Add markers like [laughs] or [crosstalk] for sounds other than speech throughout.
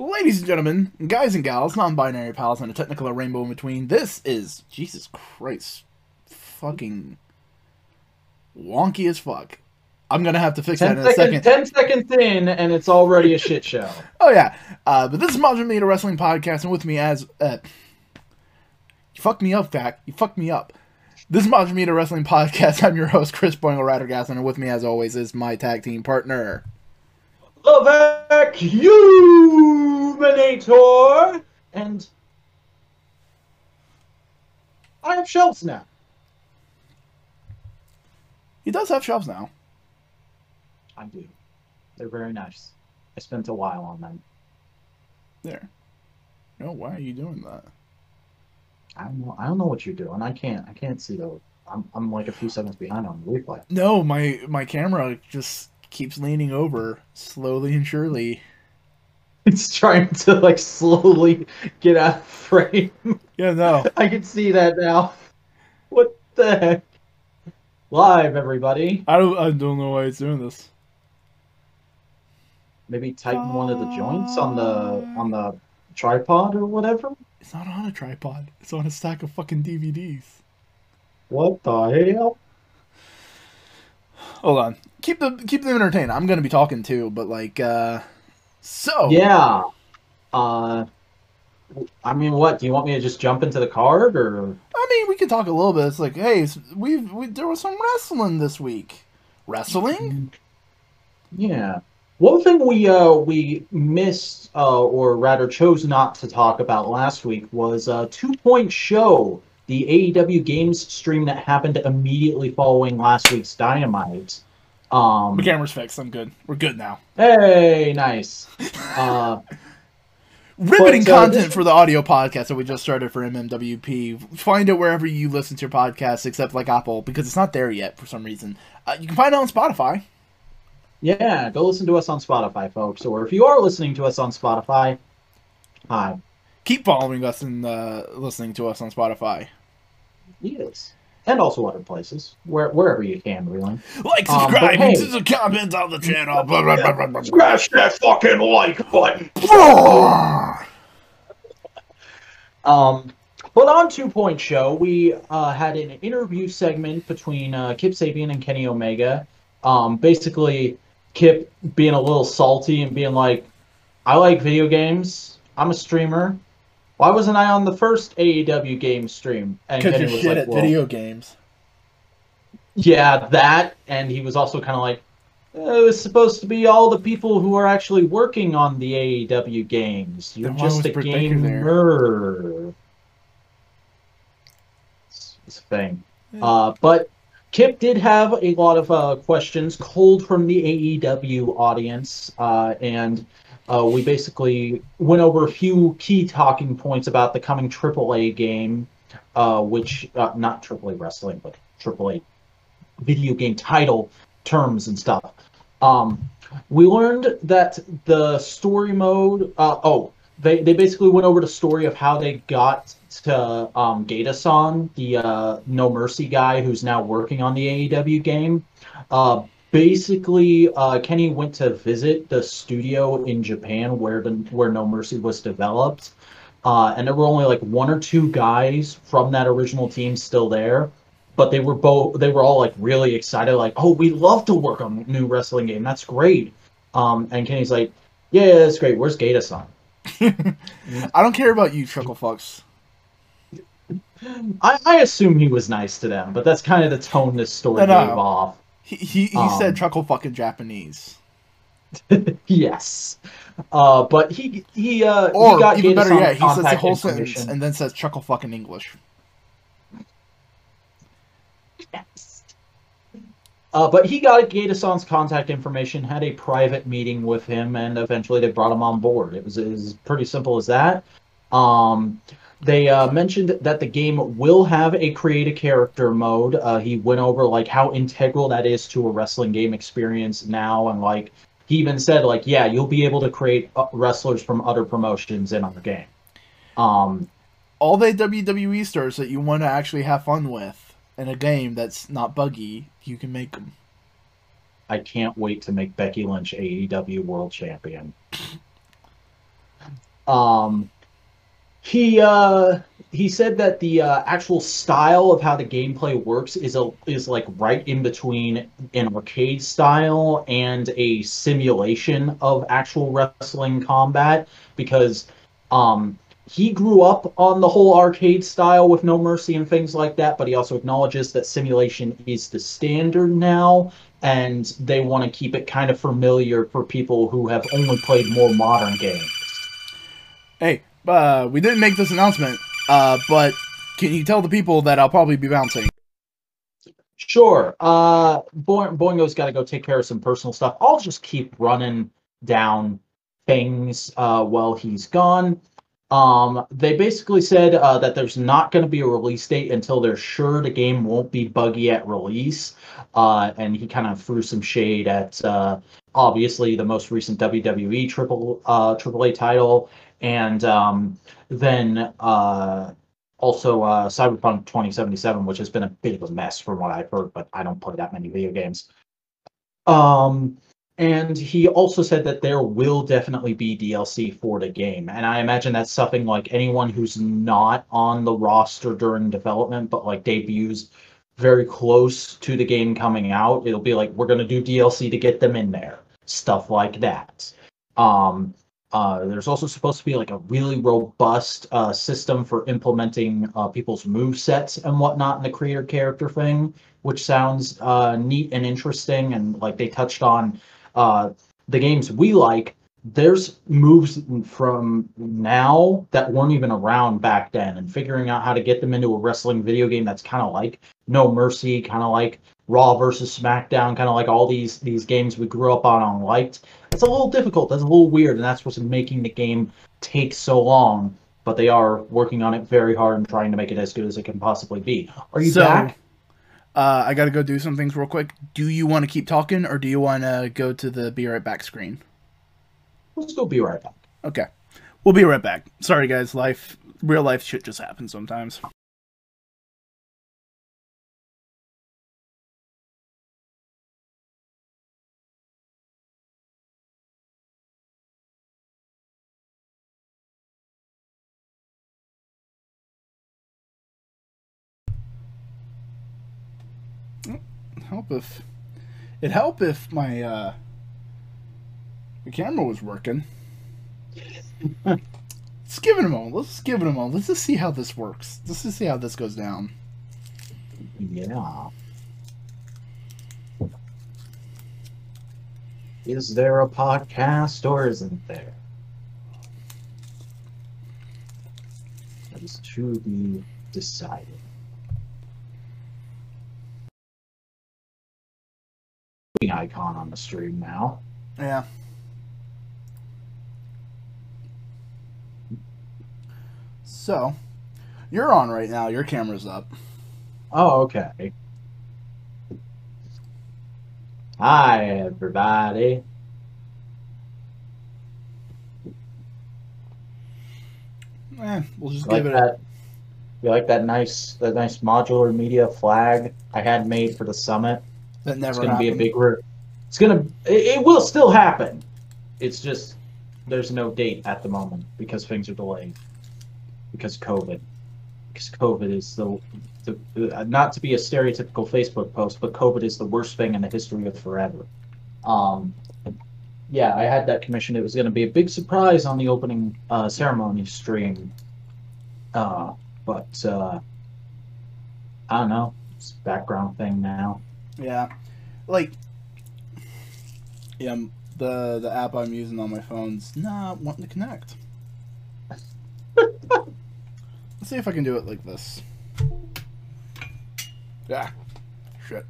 Ladies and gentlemen, guys and gals, non-binary pals, and a technical rainbow in between, this is Jesus Christ, fucking wonky as fuck. I'm gonna have to fix that Ten, in a second. 10 seconds in, and it's already a shit show. [laughs] Oh yeah, uh, but this is Modular Media Wrestling Podcast, and with me as uh, you fucked me up, Fact. You fucked me up. This is Modular Media Wrestling Podcast. I'm your host, Chris Boingo Rattergas, and with me as always is my tag team partner. The Vacuuminator! And I have shelves now. He does have shelves now. I do. They're very nice. I spent a while on them. There. No, why are you doing that? I don't know. I don't know what you're doing. I can't. I can't see those. I'm. I'm like a few seconds behind on the replay. No, my my camera just keeps leaning over slowly and surely. [laughs] It's trying to like slowly get out of frame. Yeah, no. [laughs] I can see that now. What the heck? Live, everybody. I don't I don't know why it's doing this. Maybe tighten one of the joints on the on the tripod or whatever. It's not on a tripod. It's on a stack of fucking DVDs. What the hell? Hold on. Keep them keep them entertained. I'm gonna be talking too, but like uh so Yeah. Uh, I mean, what? Do you want me to just jump into the card or? I mean we can talk a little bit. It's like, hey, we've we, there was some wrestling this week. Wrestling? Yeah. One thing we uh we missed uh or rather chose not to talk about last week was a Two Point Show, the AEW Games stream that happened immediately following last week's Dynamite. Um, My camera's fixed. I'm good. We're good now. hey, nice. [laughs] Uh, Riveting But, uh, content this- for the audio podcast that we just started for MMWP. Find it wherever you listen to your podcasts, except like Apple, because it's not there yet for some reason. Uh, you can find it on Spotify. yeah, go listen to us on Spotify, folks. Or if you are listening to us on Spotify, hi. Keep following us and uh, listening to us on Spotify. Yes. And also other places, where wherever you can, really. Like, Um, subscribe, but hey- and comment on the channel. Blah, blah, blah, blah, blah, that fucking like button. Um, but on Two Point Show, we uh, had an interview segment between uh, Kip Sabian and Kenny Omega. Um, basically, Kip being a little salty and being like, "I like video games. I'm a streamer. Why wasn't I on the first AEW game stream?" And you're was shit like, at "Well, video games. yeah, that." And he was also kind of like, "Uh, "It was supposed to be all the people who are actually working on the AEW games. You're just a Britt Baker there? gamer." It's, it's a thing. Yeah. Uh, but Kip did have a lot of uh, questions cold from the AEW audience, uh, and uh, we basically went over a few key talking points about the coming AAA game, uh, which uh, not AAA wrestling, but AAA video game title terms and stuff. Um, we learned that the story mode. Uh, oh, they they basically went over the story of how they got to um, the uh, No Mercy guy who's now working on the AEW game. Uh, basically, uh, Kenny went to visit the studio in Japan where the where No Mercy was developed, uh, and there were only like one or two guys from that original team still there. But they were both they were all like really excited, like, "Oh, we love to work on a new wrestling game. That's great." Um, and Kenny's like, "Yeah, yeah, that's great. Where's Geta-san?" [laughs] I don't care about you, chuckle fucks. I, I assume he was nice to them, but that's kind of the tone this story No, no. gave off. He he, he Um, said chuckle fucking Japanese. [laughs] Yes, uh, but he he uh, Or he got even better yet, he says the whole sentence and then says chuckle fucking English. Uh, but he got Geta-san's contact information, had a private meeting with him, and eventually they brought him on board. It was, was pretty simple as that. Um, they uh, mentioned that the game will have a create a character mode. Uh, he went over like how integral that is to a wrestling game experience now, and like he even said like, yeah, you'll be able to create uh, wrestlers from other promotions in our game. Um, All the WWE stars that you want to actually have fun with in a game that's not buggy, you can make them. I can't wait to make Becky Lynch AEW World Champion. Um, he uh, he said that the uh, actual style of how the gameplay works is a is like right in between an arcade style and a simulation of actual wrestling combat because um he grew up on the whole arcade style with no mercy and things like that but he also acknowledges that simulation is the standard now and they want to keep it kind of familiar for people who have only played more modern games Hey, uh, we didn't make this announcement, uh, but can you tell the people that I'll probably be bouncing? Sure. Uh, Boing- Boingo's got to go take care of some personal stuff. I'll just keep running down things uh, while he's gone. Um, they basically said uh, that there's not going to be a release date until they're sure the game won't be buggy at release. Uh, and he kind of threw some shade at uh, obviously the most recent WWE triple uh, AAA title, and um, then uh, also uh, Cyberpunk 2077, which has been a bit of a mess from what I've heard, but I don't play that many video games. Um, and he also said that there will definitely be DLC for the game, and I imagine that's something like anyone who's not on the roster during development, but like debuts very close to the game coming out. It'll be like we're gonna do DLC to get them in there, stuff like that. Um, uh, there's also supposed to be like a really robust uh, system for implementing uh, people's move sets and whatnot in the creator character thing, which sounds uh, neat and interesting. And like they touched on uh, the games we like, there's moves from now that weren't even around back then, and figuring out how to get them into a wrestling video game that's kind of like No Mercy, kind of like Raw versus SmackDown, kind of like all these these games we grew up on and liked. It's a little difficult. That's a little weird, and that's what's making the game take so long. But they are working on it very hard and trying to make it as good as it can possibly be. Are you So- back? Uh, I gotta go do some things real quick. Do you want to keep talking, or do you want to go to the be right back screen? Let's go. Be right back. Okay, we'll be right back. Sorry, guys. Life, real life shit just happens sometimes. Help if it help if my uh the camera was working. [laughs] Let's give it a moment. Let's give it a moment. Let's just see how this works. Let's just see how this goes down. Yeah. Is there a podcast or isn't there? That is to be decided. Icon on the stream now. Yeah. So, you're on right now. Your camera's up. Oh, okay. Hi, everybody. Eh, we'll just You like give it. A, that? You like that nice, that nice modular media flag I had made for the summit? That never It's going to be a big. Re- it's going to. It, will still happen. It's just there's no date at the moment because things are delayed because COVID. Because COVID is the, the uh, not to be a stereotypical Facebook post, but COVID is the worst thing in the history of forever. Um, yeah, I had that commissioned. It was going to be a big surprise on the opening uh, ceremony stream. Uh, but uh, I don't know. It's a background thing now. Yeah, like, yeah, the the app I'm using on my phone's not wanting to connect. Let's see if I can do it like this. Yeah, shit.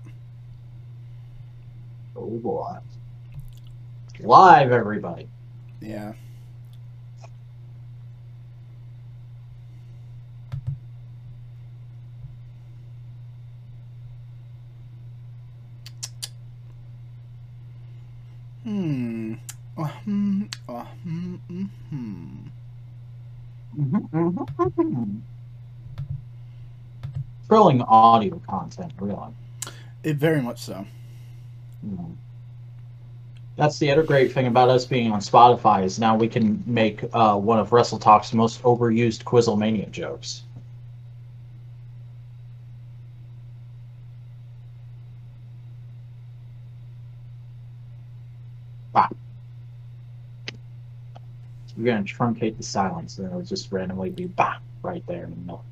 Oh boy. Live, everybody. Yeah. Hmm. Uh, hmm. Uh, hmm. hmm, hmm. Thrilling audio content, really. It very much so. Mm. That's the other great thing about us being on Spotify is now we can make uh, one of Wrestle Talk's most overused Quizzlemania jokes. Ah. We're gonna truncate the silence, and it'll just randomly be bah right there in the middle.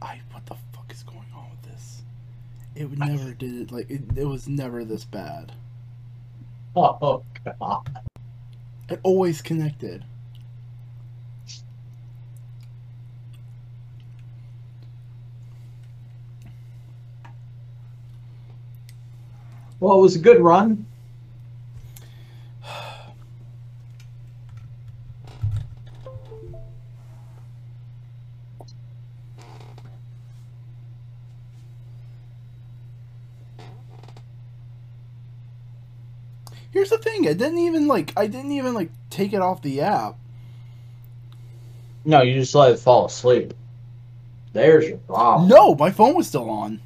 I what the fuck is going on with this? It would never did it like it, it was never this bad. Oh, oh god. It always connected. Well, it was a good run. I didn't even like I didn't even like take it off the app. No, you just let it fall asleep. There's your problem. No, my phone was still on.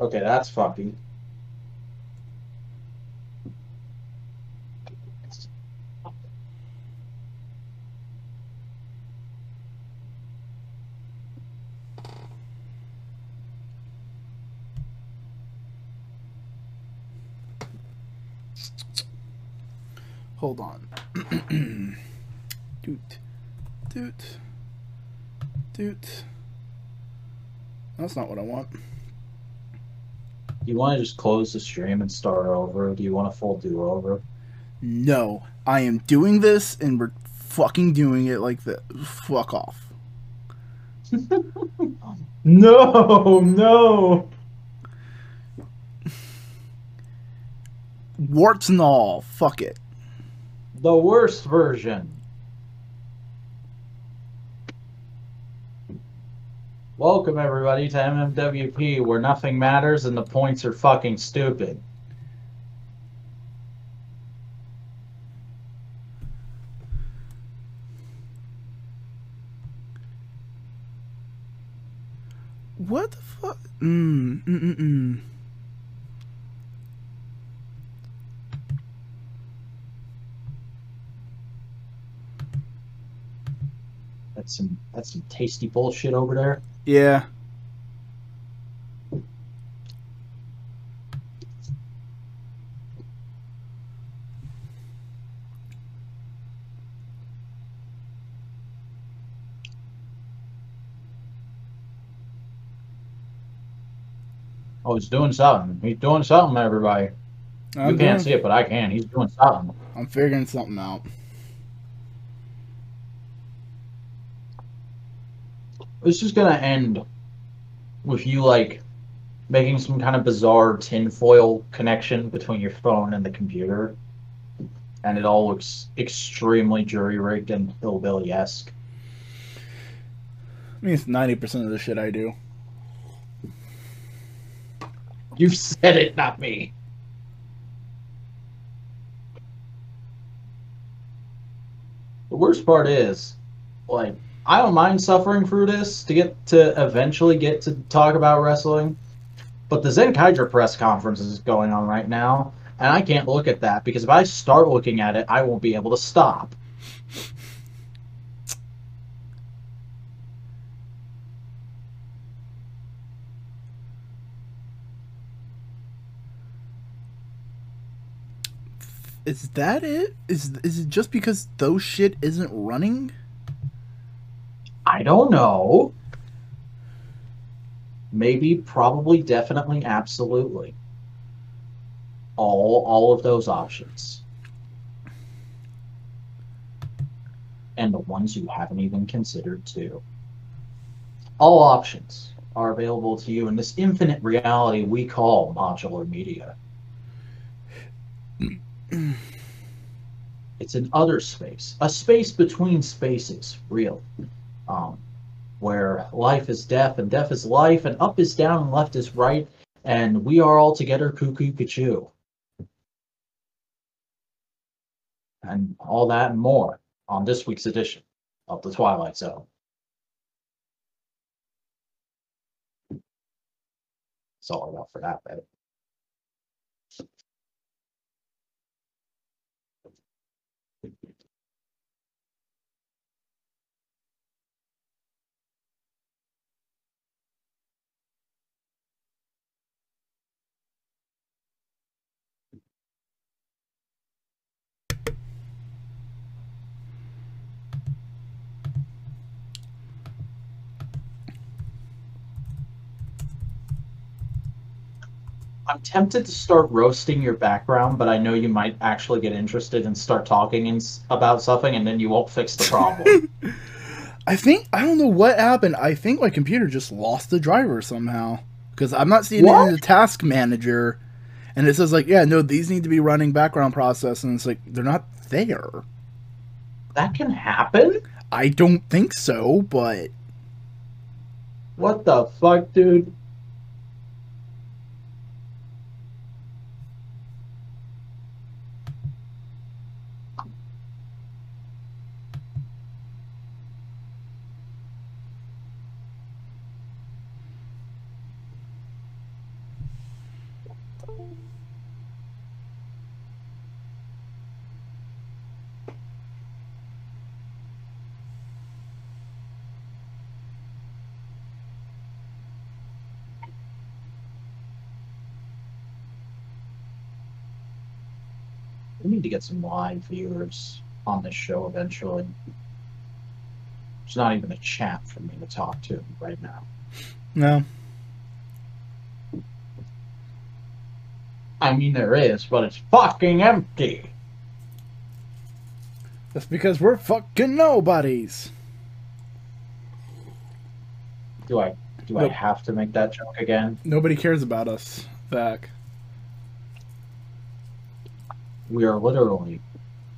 Okay, that's fucking. Hold on. [clears throat] doot. Doot. Doot. That's not what I want. You want to just close the stream and start over? Do you want a full do over? No, I am doing this and we're fucking doing it like that. Fuck off. [laughs] No, no. Warts and all. Fuck it. The worst version. Welcome everybody to MMWP where nothing matters and the points are fucking stupid. What the fuck? Mm, mm, mm, mm. That's some that's some tasty bullshit over there. Yeah. Oh, he's doing something. He's doing something, everybody. I'm, you can't doing- see it, but I can. He's doing something. I'm figuring something out. This is gonna end with you like making some kind of bizarre tinfoil connection between your phone and the computer, and it all looks extremely jury rigged and hillbilly esque. I mean, it's 90% of the shit I do. You said it, not me. The worst part is, like, I don't mind suffering through this to get to eventually get to talk about wrestling, but the Zenkaiger press conference is going on right now, and I can't look at that because if I start looking at it, I won't be able to stop. Is that it? Is is it just because those shit isn't running? I don't know. Maybe, probably, definitely, absolutely. All all of those options. And the ones you haven't even considered too. All options are available to you in this infinite reality we call modular media. It's an other space, a space between spaces, real um, where life is death and death is life, and up is down and left is right, and we are all together cuckoo cuckoo. And all that and more on this week's edition of The Twilight Zone. That's all I for that bit. I'm tempted to start roasting your background, but I know you might actually get interested and start talking in, about something, and then you won't fix the problem. [laughs] I think I don't know what happened. I think my computer just lost the driver somehow because I'm not seeing What? it in the task manager, and it says like, yeah, no, these need to be running background process, and it's like they're not there. that can happen? I don't think so, but What the fuck, dude? Get some live viewers on this show eventually. There's not even a chat for me to talk to right now. no. I mean, there is, but it's fucking empty. That's because we're fucking nobodies. Do I do I have to make that joke again? Nobody cares about us, Zach. We are literally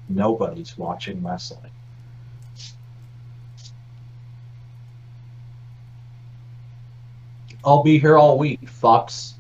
nobody's watching wrestling. I'll be here all week, fucks.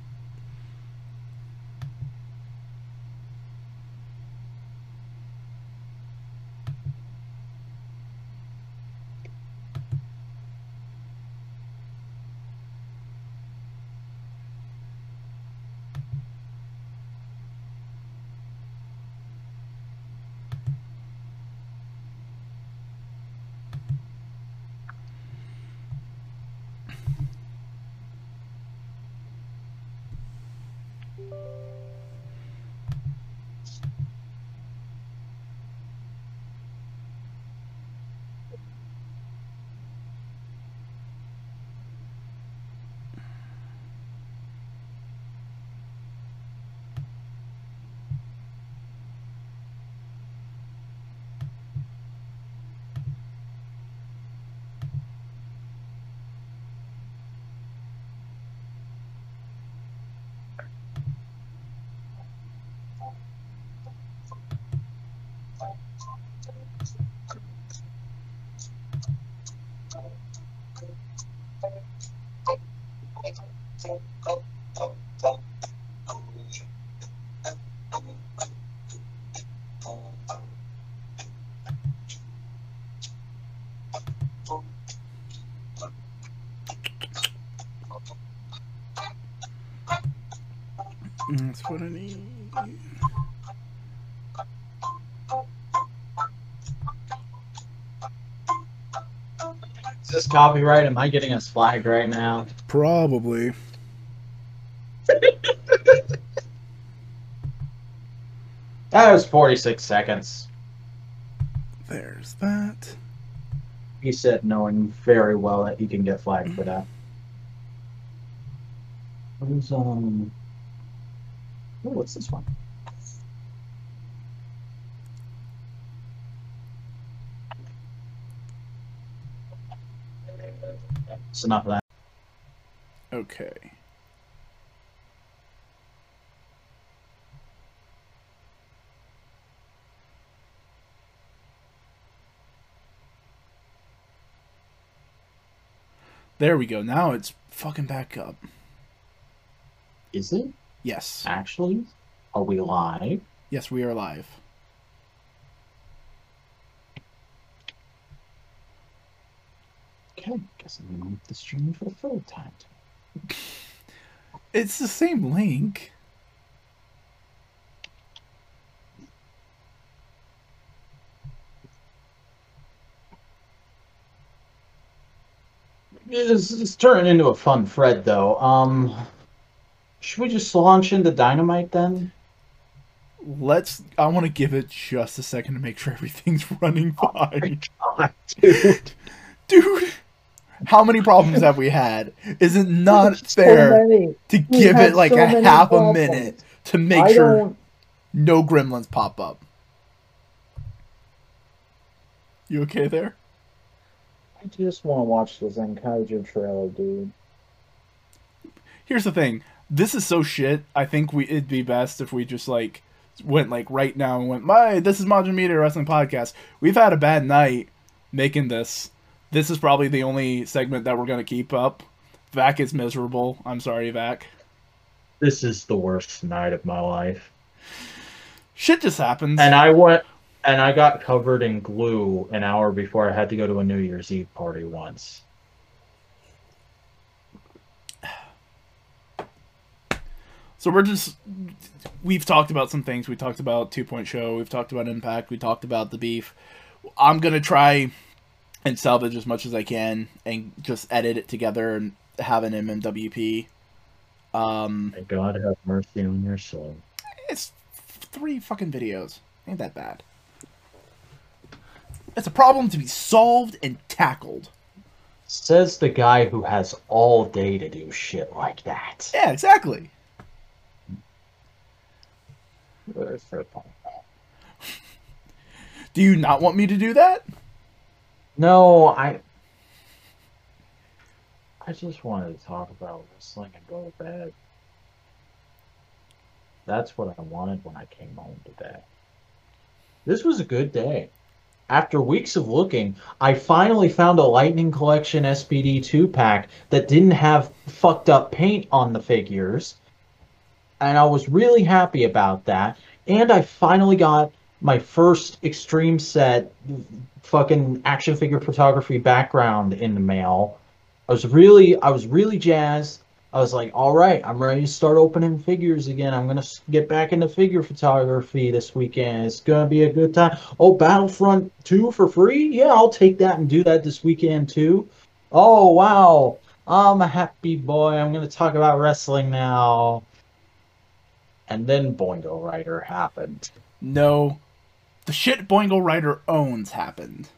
That's what I need. Is this copyright? Am I getting us flagged right now? Probably. [laughs] That was 46 seconds. There's that. He said, knowing very well that he can get flagged for that. What is, um. Oh, what's this one? It's enough of that. Okay. There we go. Now it's fucking back up. Is it? Yes. Actually? Are we live? Yes, we are live. Okay, guess I'm gonna move the stream for the third time. It's the same link. It's, it's turning into a fun thread, though. Um, should we just launch into Dynamite then? Let's. I want to give it just a second to make sure everything's [laughs] running fine. oh God, dude. Dude, How many problems have we had? Is it not So fair many. to We give it like so a half a minute to make I sure don't. no gremlins pop up? You okay there? I just want to watch the Zenkaiger trailer, dude. Here's the thing. This is so shit. I think we it'd be best if we just like went like right now and went, "My, this is Modular Media Wrestling Podcast. We've had a bad night making this. This is probably the only segment that we're gonna keep up. Vac is miserable. I'm sorry, Vac. This is the worst night of my life. Shit just happens. And I went and I got covered in glue an hour before I had to go to a New Year's Eve party once. So we're just we've talked about some things. We talked about two point show. We've talked about impact. We talked about the beef. I'm gonna try and salvage as much as I can and just edit it together and have an MMWP. Um, May God have mercy on your soul. it's three fucking videos. Ain't that bad. It's a problem to be solved and tackled. Says the guy who has all day to do shit like that. Yeah, exactly. Do you not want me to do that? No, I. I just wanted to talk about wrestling and go to bed. That's what I wanted when I came home today. This was a good day. After weeks of looking, I finally found a Lightning Collection SPD 2 pack that didn't have fucked up paint on the figures. And I was really happy about that. And I finally got my first Extreme set fucking action figure photography background in the mail. I was really, I was really jazzed. I was like, all right, I'm ready to start opening figures again. I'm gonna get back into figure photography this weekend. It's gonna be a good time. Oh, Battlefront 2 for free? Yeah, I'll take that and do that this weekend too. Oh wow, I'm a happy boy. I'm gonna talk about wrestling now. And then Boingo Rider happened. No. The shit Boingo Rider owns happened.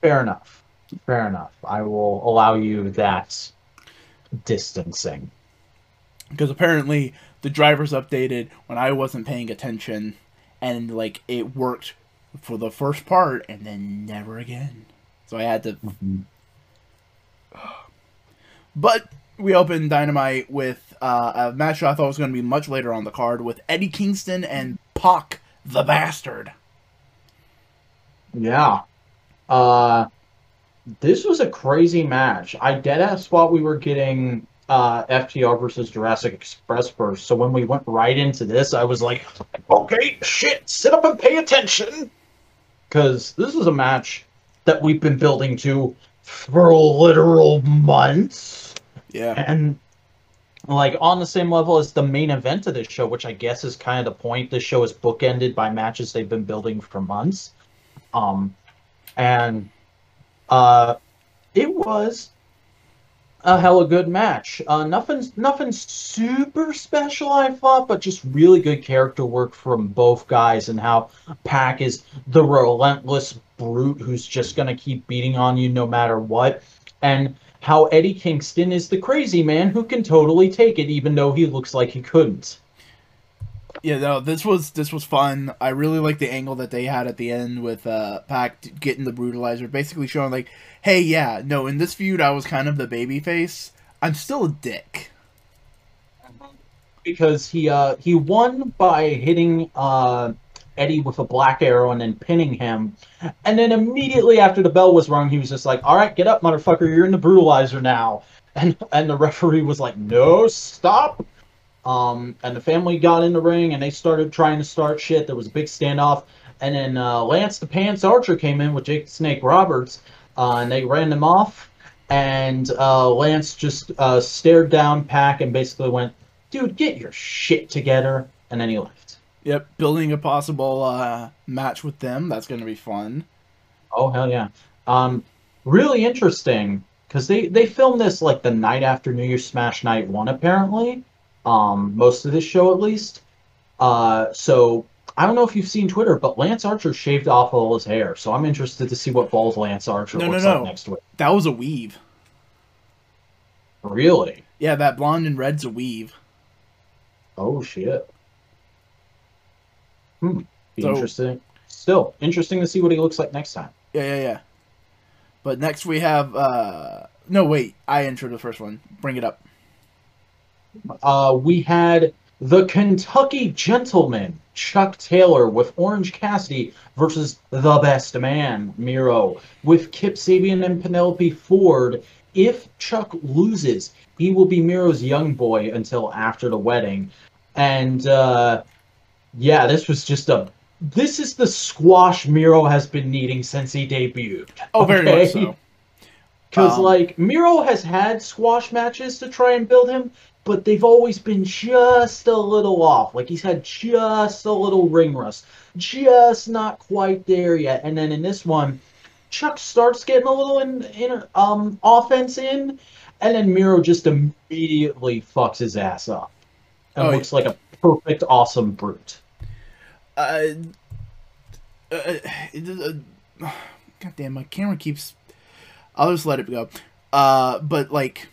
Fair enough. Fair enough. I will allow you that distancing. Because apparently the drivers updated when I wasn't paying attention and like it worked for the first part and then never again. So I had to [sighs] But we opened Dynamite with uh, a match I thought was going to be much later on the card with Eddie Kingston and Pac the Bastard. Yeah. Uh this was a crazy match. I deadass thought we were getting uh FTR versus Jurassic Express first. So when we went right into this, I was like, okay, shit, sit up and pay attention. Cause this is a match that we've been building to for literal months. Yeah. and like on the same level as the main event of this show, which I guess is kind of the point. This show is bookended by matches they've been building for months. Um, and uh, it was a hella good match. Uh, nothing, nothing super special, I thought, but just really good character work from both guys and how Pac is the relentless brute who's just gonna keep beating on you no matter what, and how Eddie Kingston is the crazy man who can totally take it, even though he looks like he couldn't. Yeah, no, this was this was fun. I really like the angle that they had at the end with uh Pac getting the brutalizer, basically showing like, hey, yeah, no, in this feud I was kind of the baby face. I'm still a dick. because he uh he won by hitting uh Eddie with a black arrow and then pinning him. And then immediately after the bell was rung, he was just like, "All right, get up, motherfucker! You're in the brutalizer now." [laughs] And and the referee was like, "No, stop!" Um, and the family got in the ring and they started trying to start shit. There was a big standoff, and then uh, Lance the Pants Archer came in with Jake Snake Roberts, uh, and they ran them off. And uh, Lance just uh, stared down Pac and basically went, dude, get your shit together. And then he left. Yep, building a possible uh match with them. That's gonna be fun. Oh hell yeah. Um, really interesting because they they filmed this like the night after New Year's Smash Night one apparently. Um, most of this show at least. Uh, so I don't know if you've seen Twitter, but Lance Archer shaved off all his hair, so I'm interested to see what bald Lance Archer No, no, looks no. like next week. That was a weave. Really? Yeah, that blonde and red's a weave. Oh shit. Hmm. Be So- interesting. Still interesting to see what he looks like next time. Yeah, yeah, yeah. But next we have uh no wait, I introed the first one. Bring it up. Uh, we had the Kentucky Gentleman, Chuck Taylor, with Orange Cassidy versus the Best Man, Miro, with Kip Sabian and Penelope Ford. If Chuck loses, he will be Miro's young boy until after the wedding. And uh, yeah, this was just a. This is the squash Miro has been needing since he debuted. Oh, very okay? much so. [laughs] Because Um, like Miro has had squash matches to try and build him, but they've always been just a little off. Like he's had just a little ring rust, just not quite there yet. And then in this one, Chuck starts getting a little in, in um offense in, and then Miro just immediately fucks his ass up and Oh, looks like a perfect, awesome brute. Uh, uh, uh, God damn, my camera keeps. I'll just let it go. Uh, but like,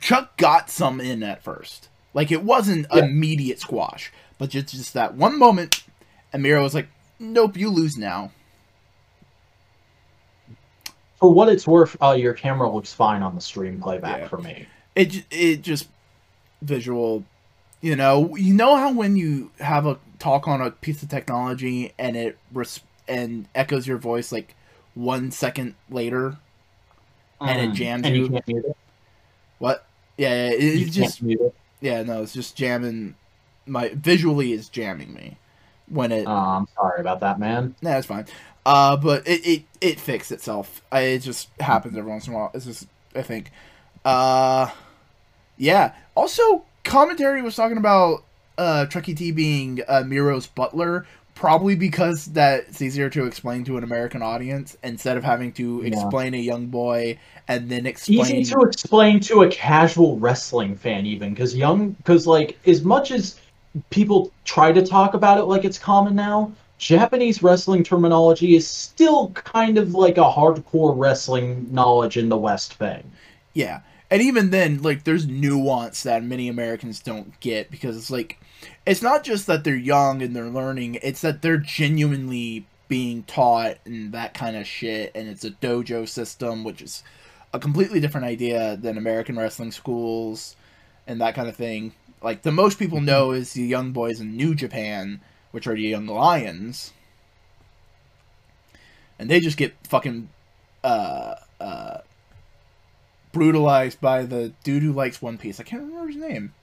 Chuck got some in at first. Like it wasn't Yeah. immediate squash, but just just that one moment, and Miro was like, "Nope, you lose now." For what it's worth, uh, your camera looks fine on the stream playback Yeah. for me. It it just visual, you know. You know how when you have a talk on a piece of technology and it res- and echoes your voice like one second later. And it Mm. jams and you. you can't mute it. What? Yeah, yeah it, it's just it. yeah. No, it's just jamming. My visually is jamming me when it. Oh, I'm sorry about that, man. Nah, it's fine. Uh, but it it it fixed itself. I, it just happens every once in a while. It's just I think. Uh, yeah. Also, commentary was talking about uh Chuckie T being uh, Miro's butler, probably because that's easier to explain to an American audience instead of having to Yeah. explain a young boy and then explain. Easy to explain to a casual wrestling fan, even because young, because like as much as people try to talk about it like it's common now, Japanese wrestling terminology is still kind of like a hardcore wrestling knowledge in the West thing. Yeah. And even then, like, there's nuance that many Americans don't get because it's like, it's not just that they're young and they're learning, it's that they're genuinely being taught and that kind of shit. And it's a dojo system, which is a completely different idea than American wrestling schools and that kind of thing. Like, the most people know is the young boys in New Japan, which are the young lions. And they just get fucking, uh, uh, brutalized by the dude who likes One Piece. I can't remember his name.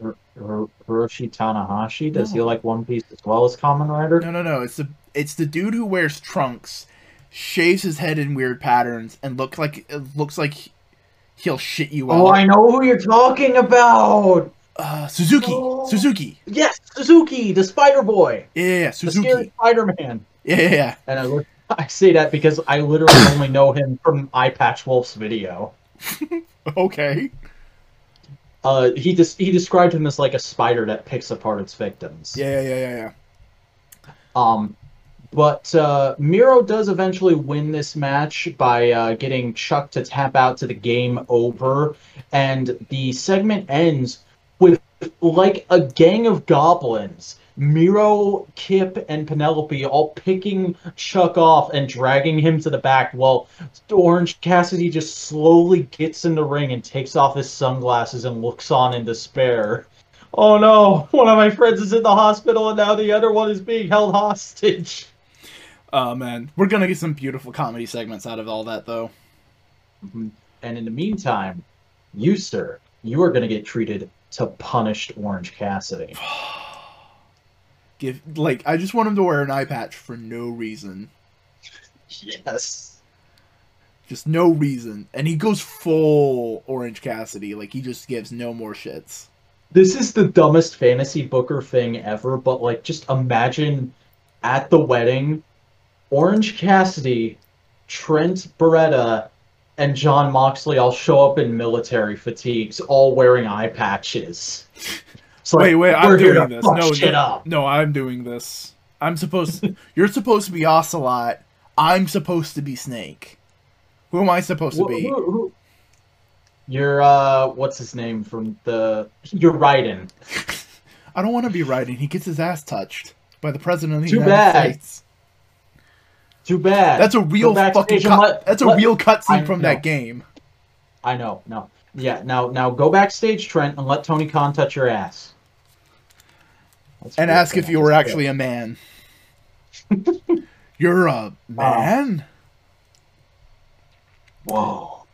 Hir- Hir- Hiroshi Tanahashi, does he like One Piece as well as Kamen Rider? No, no, no. It's the it's the dude who wears trunks, shaves his head in weird patterns, and look like looks like he'll shit you Oh, out. I know who you're talking about. Uh, Suzuki. Oh. Suzuki. Yes, Suzuki, the Spider Boy, Yeah, yeah, yeah. the Suzuki. scary Spider-Man. Yeah, yeah, yeah. And I, look, [laughs] I say that because I literally [coughs] only know him from Eye Patch Wolf's video. [laughs] Okay. Uh, he just he described him as like a spider that picks apart its victims. Yeah, yeah, yeah, yeah, yeah. Um, but uh, Miro does eventually win this match by uh, getting Chuck to tap out to the game over, and the segment ends with like a gang of goblins. Miro, Kip, and Penelope all picking Chuck off and dragging him to the back while Orange Cassidy just slowly gets in the ring and takes off his sunglasses and looks on in despair. Oh no, one of my friends is in the hospital and now the other one is being held hostage. Oh man, we're gonna get some beautiful comedy segments out of all that though. Mm-hmm. And in the meantime, you, sir, you are to get treated to punished Orange Cassidy. [sighs] [sighs] Give like I just want him to wear an eye patch for no reason. Yes. Just no reason. And he goes full Orange Cassidy. Like he just gives no more shits. This is the dumbest fantasy booker thing ever, but like just imagine at the wedding, Orange Cassidy, Trent Beretta, and Jon Moxley all show up in military fatigues, all wearing eye patches. [laughs] It's like, wait, wait, I'm doing this. No, shit no, up. no, I'm doing this. I'm supposed. To, [laughs] you're supposed to be Ocelot. I'm supposed to be Snake. Who am I supposed to be? who- who- You're uh, what's his name from the? You're Raiden. [laughs] I don't want to be Raiden. He gets his ass touched by the president of the Too United bad. States. Too bad. That's a real fucking. Cut, let- that's a let- real cutscene from know. that game. I know. No. Yeah. Now, now go backstage, Trent, and let Tony Khan touch your ass. That's And ask if you were actually a man. [laughs] You're a man. Whoa.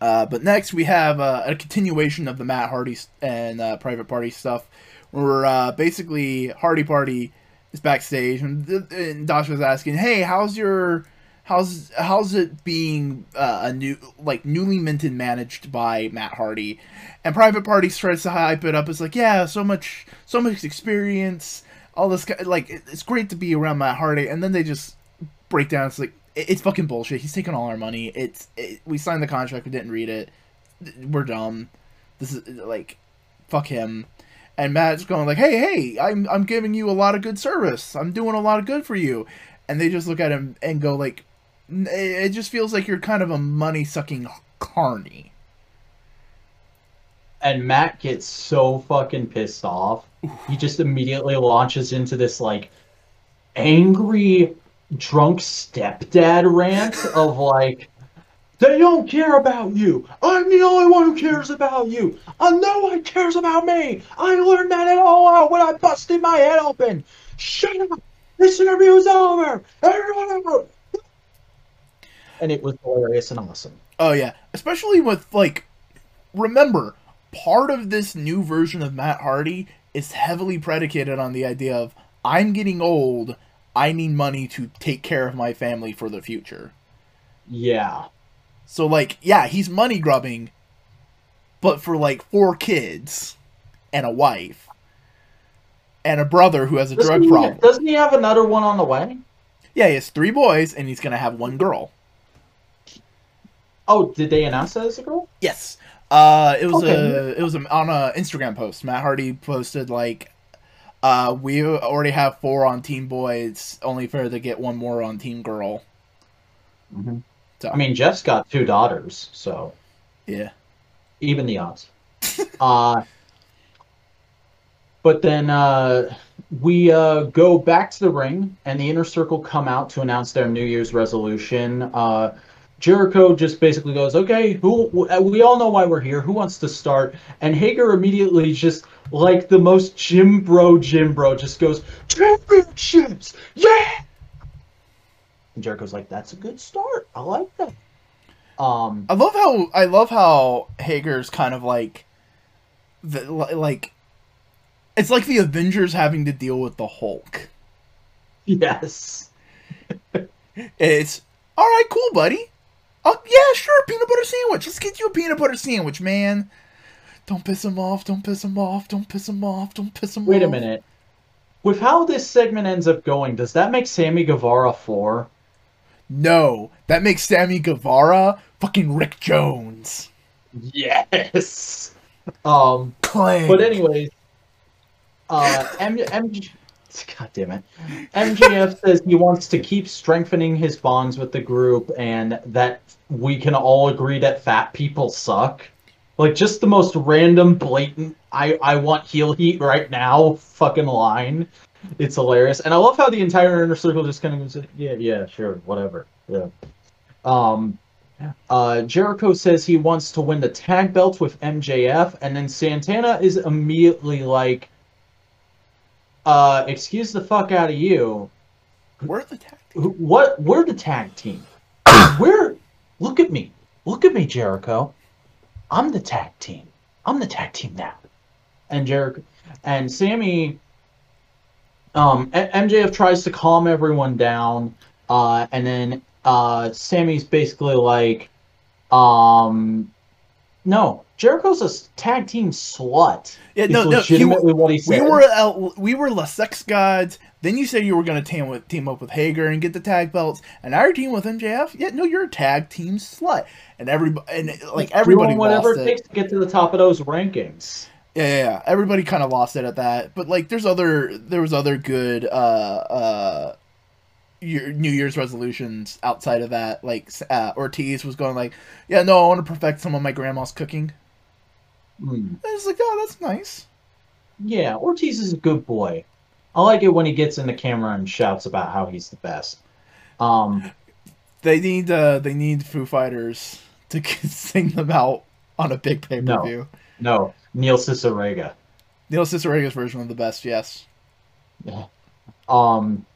Uh, but next we have uh, a continuation of the Matt Hardy and uh, Private Party stuff, where uh, basically Hardy Party is backstage and, and Dasha's asking, "Hey, how's your, how's how's it being uh, a new like newly minted managed by Matt Hardy?" And Private Party tries to hype it up. It's like, "Yeah, so much, so much experience, all this like it's great to be around Matt Hardy." And then they just break down. It's like it's fucking bullshit. He's taking all our money. It's it, we signed the contract. We didn't read it. We're dumb. This is like fuck him. And Matt's going like, "Hey, hey, I'm I'm giving you a lot of good service. I'm doing a lot of good for you." And they just look at him and go like, "N- "It just feels like you're kind of a money sucking carny." And Matt gets so fucking pissed off. He just immediately launches into this like angry drunk stepdad rant of like they don't care about you. I'm the only one who cares about you. Uh, no one cares about me. I learned that at all out when I busted my head open. Shut up. This interview's over. Everyone over. And it was hilarious and awesome. Oh yeah, especially with like, remember, part of this new version of Matt Hardy is heavily predicated on the idea of I'm getting old. I need money to take care of my family for the future. Yeah. So like, yeah, he's money grubbing, but for like four kids and a wife and a brother who has a Doesn't drug he, problem. doesn't he have another one on the way? Yeah, he has three boys and he's gonna have one girl. Oh, did they announce that as a girl? Yes. Uh, it was Okay. a it was a, on a Instagram post. Matt Hardy posted like, uh, we already have four on Team Boy. It's only fair to get one more on Team Girl. So I mean, Jeff's got two daughters, so yeah, even the odds. [laughs] uh, but then uh, we uh, go back to the ring, and the inner circle come out to announce their New Year's resolution. Uh, Jericho just basically goes, "Okay, who? We all know why we're here. Who wants to start?" And Hager immediately, just like the most Jim Bro, Jim Bro, just goes, "Championships, yeah!" And Jericho's like, "That's a good start. I like that." Um, I love how I love how Hager's kind of like, the like, it's like the Avengers having to deal with the Hulk. yes. [laughs] It's all right, cool, buddy. Oh yeah, sure, peanut butter sandwich. Let's get you a peanut butter sandwich, man. Don't piss him off. Don't piss him off. Don't piss him off. Don't piss him off. Wait a minute. With how this segment ends up going, does that make Sammy Guevara four? No, that makes Sammy Guevara fucking Rick Jones. Yes. Um, Clang. but anyways, uh, M- MG, [laughs] God damn it, MJF says he wants to keep strengthening his bonds with the group, and that we can all agree that fat people suck. Like just the most random, blatant. I I want heel heat right now. Fucking line. It's hilarious, and I love how the entire inner circle just kind of goes, yeah, yeah, sure, whatever, yeah. Um, uh, Jericho says he wants to win the tag belts with MJF, and then Santana is immediately like, uh, excuse the fuck out of you. We're the tag. Who- What? We're the tag team. [coughs] We're. Look at me. Look at me, Jericho. I'm the tag team. I'm the tag team now. And Jericho and Sammy. Um, MJF tries to calm everyone down, uh, and then uh, Sammy's basically like, um, no, Jericho's a tag team slut. Yeah, no, no. He, what he we were uh, we were the sex gods. Then you said you were gonna team with team up with Hager and get the tag belts, and you're teaming with MJF. Yeah, no, you're a tag team slut, and everybody and like everybody doing whatever it it. takes to get to the top of those rankings. Yeah, yeah, yeah. Everybody kind of lost it at that, but like, there's other, there was other good uh uh year, New Year's resolutions outside of that. Like uh, Ortiz was going like, yeah, no, I want to perfect some of my grandma's cooking. Hmm. I was like, oh, that's nice. Yeah, Ortiz is a good boy. I like it when he gets in the camera and shouts about how he's the best. Um, They need uh they need Foo Fighters to [laughs] sing them out on a big pay per view. no, Neil Cicierega. Neil Cicierega's version of the best, yes. Yeah. Um,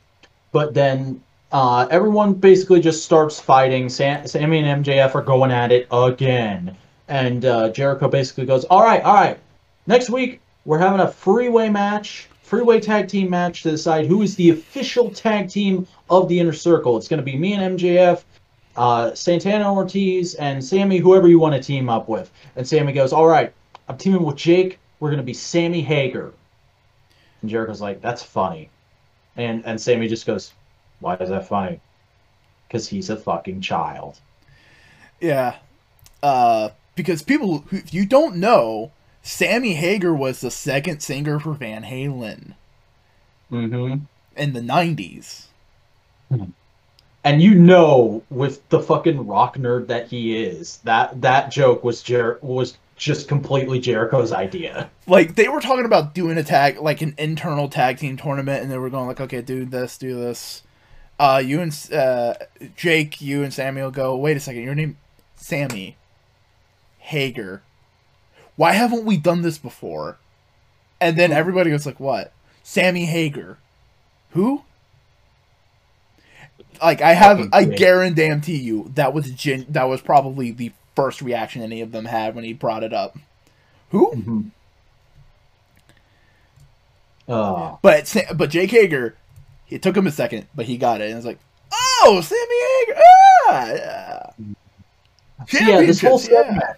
but then uh, everyone basically just starts fighting. Sam, Sammy and MJF are going at it again, and uh, Jericho basically goes, "All right, all right. Next week we're having a freeway match, freeway tag team match to decide who is the official tag team of the Inner Circle. It's going to be me and MJF." Uh, Santana Ortiz and Sammy, whoever you want to team up with. And Sammy goes, All right, I'm teaming with Jake. We're going to be Sammy Hager. And Jericho's like, That's funny. And and Sammy just goes, "Why is that funny?" Because he's a fucking child. Yeah. Uh because people who if you don't know, Sammy Hagar was the second singer for Van Halen Mm-hmm. in the 90s. And you know, with the fucking rock nerd that he is, that that joke was Jer- was just completely Jericho's idea. Like they were talking about doing a tag like an internal tag team tournament and they were going like, "Okay, do this, do this." Uh you and uh Jake, you and Samuel go, "Wait a second, your name Sammy Hager. Why haven't we done this before?" And then everybody goes like, "What? Sammy Hager. Who?" Like I have I guarantee you that was gen- that was probably the first reaction any of them had when he brought it up. Who? Mm-hmm. Uh, But Sa- but Jake Hager, it took him a second, but he got it, and it's like, oh, Sammy Hager, ah, yeah, yeah, this whole Championships, yeah. segment.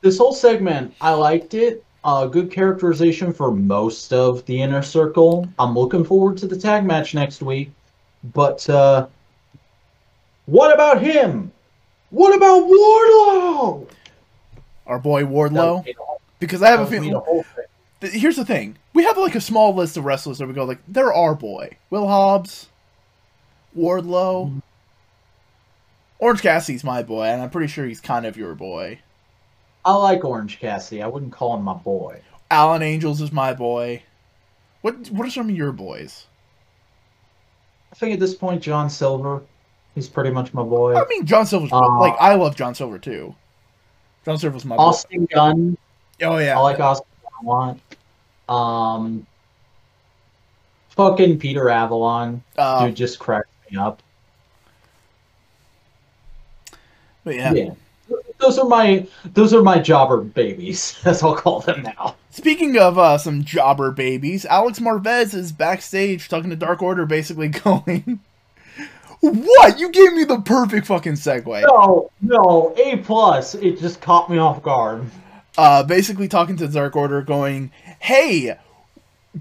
This whole segment, I liked it. Uh, good characterization for most of the inner circle. I'm looking forward to the tag match next week. But uh, what about him? What about Wardlow? Our boy Wardlow, would be the whole- because I have a that would be feeling. the whole thing. th- Here's the thing: we have like a small list of wrestlers that we go like, they're our boy, Will Hobbs, Wardlow, Mm-hmm. Orange Cassidy's my boy, and I'm pretty sure he's kind of your boy. I like Orange Cassidy. I wouldn't call him my boy. Alan Angels is my boy. What what are some of your boys? I think at this point, John Silver, he's pretty much my boy. I mean, John Silver's Uh, like I love John Silver too. John Silver's my boy. Austin Gunn. Oh yeah, I like Austin a lot. Um, fucking Peter Avalon, Uh, dude, just cracks me up. but yeah. Yeah. Those are my those are my jobber babies, [laughs] as I'll call them now. Speaking of uh, some jobber babies, Alex Marvez is backstage talking to Dark Order, basically [laughs] going, "What? You gave me the perfect fucking segue." No, no, A plus. It just caught me off guard. Uh, basically talking to Dark Order, going, "Hey,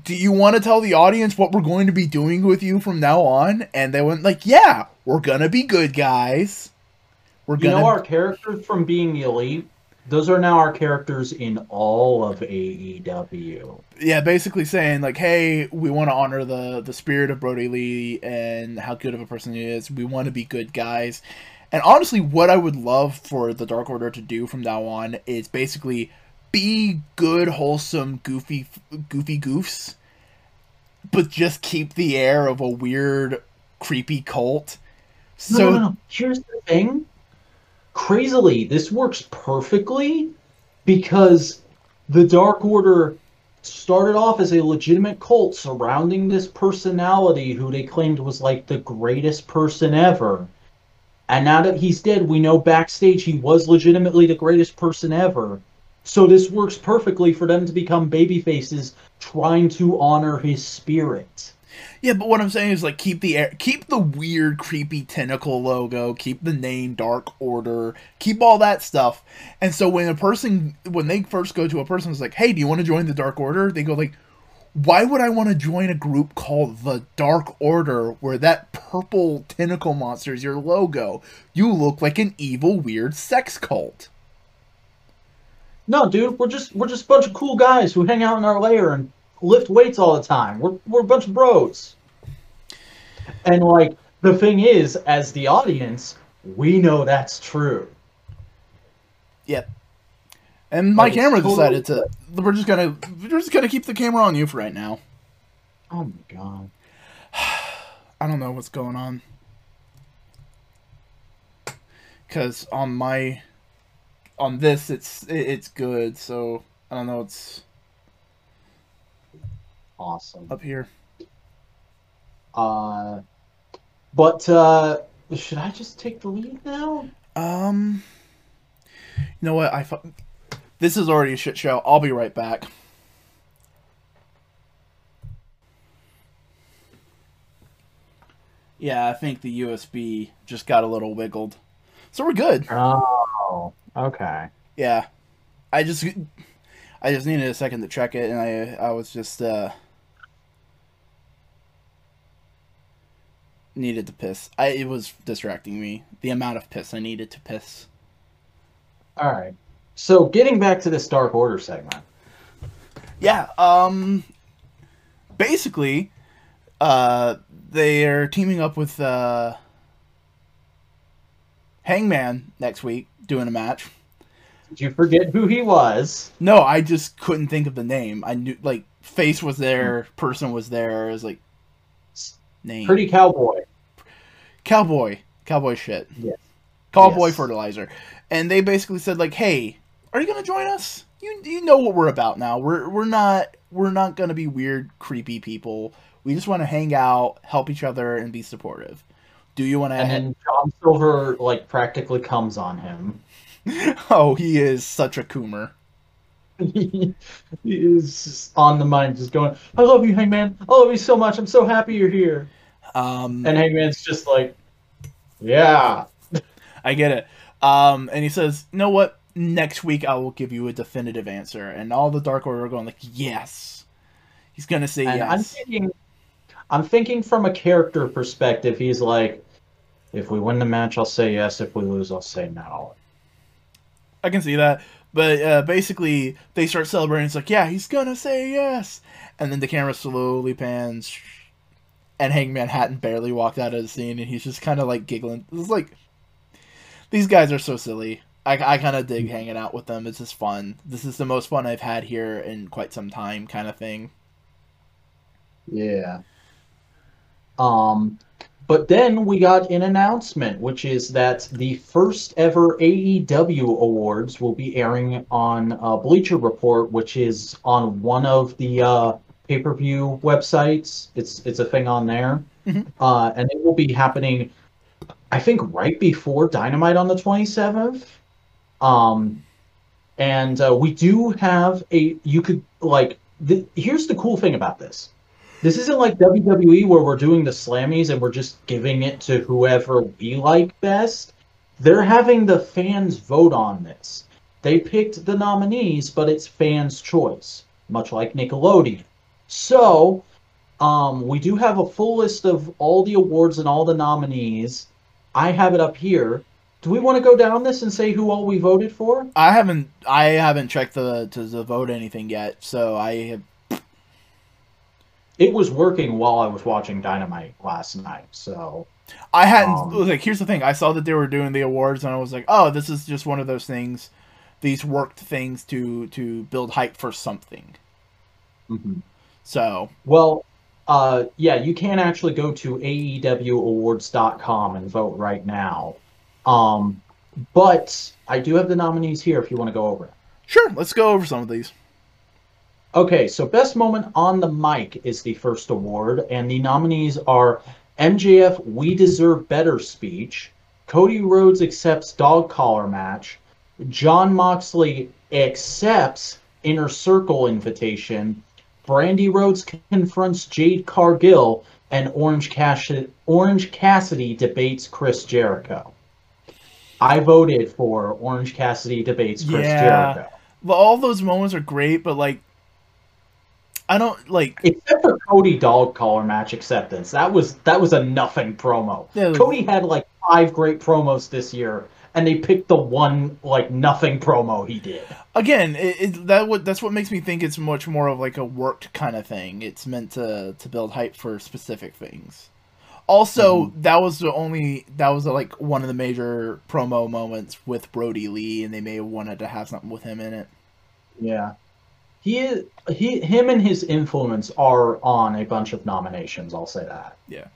do you want to tell the audience what we're going to be doing with you from now on?" And they went like, "Yeah, we're gonna be good guys. We're You gonna." know our characters from being the elite? Those are now our characters in all of AEW. yeah, basically saying like, "Hey, we want to honor the the spirit of Brodie Lee and how good of a person he is. We want to be good guys." And honestly, what I would love for the Dark Order to do from now on is basically be good, wholesome, goofy, goofy goofs, but just keep the air of a weird, creepy cult. No, So no, no. Here's the thing. Crazily, this works perfectly because the Dark Order started off as a legitimate cult surrounding this personality who they claimed was like the greatest person ever. And now that he's dead, we know backstage he was legitimately the greatest person ever. So this works perfectly for them to become baby faces trying to honor his spirit. Yeah, but what I'm saying is like keep the air, keep the weird, creepy tentacle logo, keep the name Dark Order, keep all that stuff. And so when a person, when they first go to a person, who's like, "Hey, do you want to join the Dark Order?" They go like, "Why would I want to join a group called the Dark Order, where that purple tentacle monster is your logo? You look like an evil, weird sex cult." No, dude, we're just we're just a bunch of cool guys who hang out in our lair and lift weights all the time. We're we're a bunch of bros. And like the thing is, as the audience, we know that's true. Yep. And my camera totally- decided to. We're just gonna. We're just gonna keep the camera on you for right now. Oh my god. [sighs] I don't know what's going on. Cause on my, on this it's it's good. So I don't know. It's Awesome. up here. Uh but uh should I just take the lead now? Um. You know what? I. fu- This is already a shit show. I'll be right back. Yeah, I think the USB just got a little wiggled. So we're good. Oh, okay. Yeah. I just I just needed a second to check it and I I was just uh needed to piss. I it was distracting me. The amount of piss I needed to piss. All right. So getting back to this Dark Order segment. Yeah, um basically uh they're teaming up with uh Hangman next week doing a match. Did you forget who he was? No, I just couldn't think of the name. I knew like face was there, person was there. It was like name. Pretty cowboy. cowboy, cowboy shit. Yes. Cowboy Yes. fertilizer. And they basically said like, "Hey, are you gonna join us? You you know what we're about now. We're we're not we're not gonna be weird, creepy people. We just want to hang out, help each other, and be supportive. Do you want to? And then John Silver like practically comes on him. [laughs] oh, he is such a coomer. [laughs] he is on the mind, just going, "I love you, Hangman. I love you so much. I'm so happy you're here." Um, And Hangman's just like, "Yeah, [laughs] I get it. Um, and he says, "You know what? Next week I will give you a definitive answer." And all the Dark Order are going like, "Yes." He's gonna say And I'm thinking, I'm thinking from a character perspective. He's like, if we win the match, I'll say yes. If we lose, I'll say no. I can see that. But uh, basically, they start celebrating. It's like, yeah, he's gonna say yes. And then the camera slowly pans, and Hangman Hatton barely walked out of the scene, and he's just kind of like giggling. It's like these guys are so silly. I, I kind of dig hanging out with them. It's just fun. This is the most fun I've had here in quite some time, kind of thing. Yeah. Um, but then we got an announcement, which is that the first ever AEW awards will be airing on uh, Bleacher Report, which is on one of the uh, pay-per-view websites. It's it's a thing on there, Mhm. uh, and it will be happening, I think, right before Dynamite on the twenty seventh. Um, and uh, we do have a you could like the, here's the cool thing about this this isn't like WWE where we're doing the Slammys and we're just giving it to whoever we like best. They're having the fans vote on this. They picked the nominees, but it's fans' choice, much like Nickelodeon. So, um, we do have a full list of all the awards and all the nominees. I have it up here. Do we want to go down this and say who all we voted for? I haven't I haven't checked the to the vote anything yet, so I have It was working while I was watching Dynamite last night, so I hadn't Um, like. Here's the thing: I saw that they were doing the awards, and I was like, "Oh, this is just one of those things, these worked things to to build hype for something." So Well, uh, yeah, you can actually go to AEWawards.com and vote right now. Um, but I do have the nominees here if you want to go over it. sure, let's go over some of these. Okay, so Best Moment on the Mic is the first award, and the nominees are MJF We Deserve Better speech, Cody Rhodes accepts dog collar match, Jon Moxley accepts Inner Circle invitation, Brandi Rhodes confronts Jade Cargill, and Orange, Cass- Orange Cassidy debates Chris Jericho. I voted for Orange Cassidy debates Chris Yeah. Jericho. Well, all those moments are great, but like, I don't like. Except for Cody dog collar match acceptance. That was that was a nothing promo. Yeah, Cody had like five great promos this year, and they picked the one like nothing promo he did. Again, it, it, that what that's what makes me think it's much more of like a worked kind of thing. It's meant to to build hype for specific things. Also, Mm-hmm. that was the only that was like one of the major promo moments with Brodie Lee, and they may have wanted to have something with him in it. Yeah. He he him and his influence are on a bunch of nominations, I'll say that. Yeah.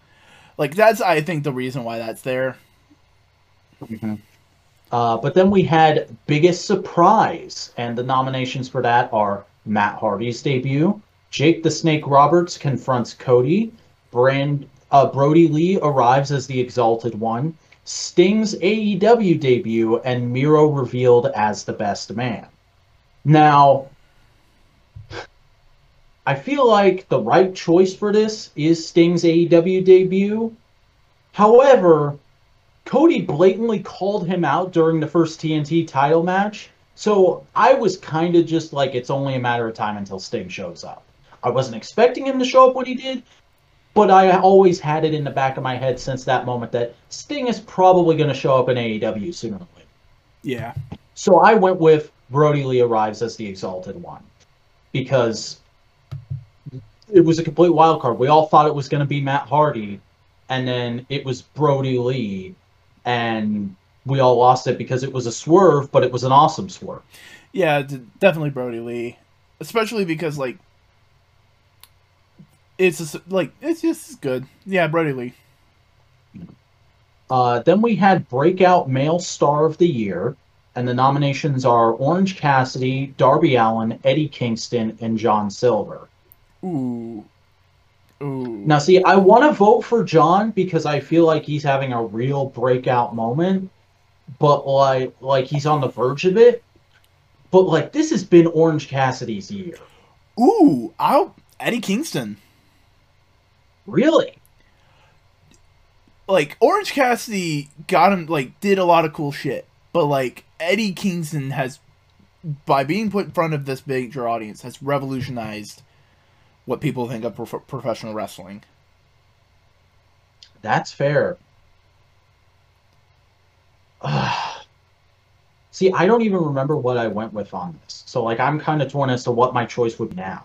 Like that's I think the reason why that's there. Uh, but then we had biggest surprise, and the nominations for that are Matt Hardy's debut, Jake the Snake Roberts confronts Cody, Brand uh, Brodie Lee arrives as the Exalted One, Sting's AEW debut, and Miro revealed as the Best Man. Now, I feel like the right choice for this is Sting's AEW debut. However, Cody blatantly called him out during the first TNT title match. So I was kind of just like, it's only a matter of time until Sting shows up. I wasn't expecting him to show up when he did, but I always had it in the back of my head since that moment that Sting is probably going to show up in AEW sooner or later. Yeah. So I went with Brodie Lee arrives as the Exalted One because it was a complete wild card. We all thought it was going to be Matt Hardy, and then it was Brodie Lee, and we all lost it because it was a swerve, but it was an awesome swerve. Yeah, definitely Brodie Lee, especially because like it's just, like it's just good. Yeah, Brodie Lee. Uh, then we had Breakout Male Star of the Year, and the nominations are Orange Cassidy, Darby Allin, Eddie Kingston, and John Silver. Ooh, ooh. Now, see, I want to vote for John because I feel like he's having a real breakout moment, but like, like he's on the verge of it. But like, this has been Orange Cassidy's year. Ooh, I'll Eddie Kingston. Really? Like Orange Cassidy got him like did a lot of cool shit, but like Eddie Kingston has by being put in front of this major audience has revolutionized what people think of prof- professional wrestling. That's fair. See, I don't even remember what I went with on this. So, like, I'm kind of torn as to what my choice would be now.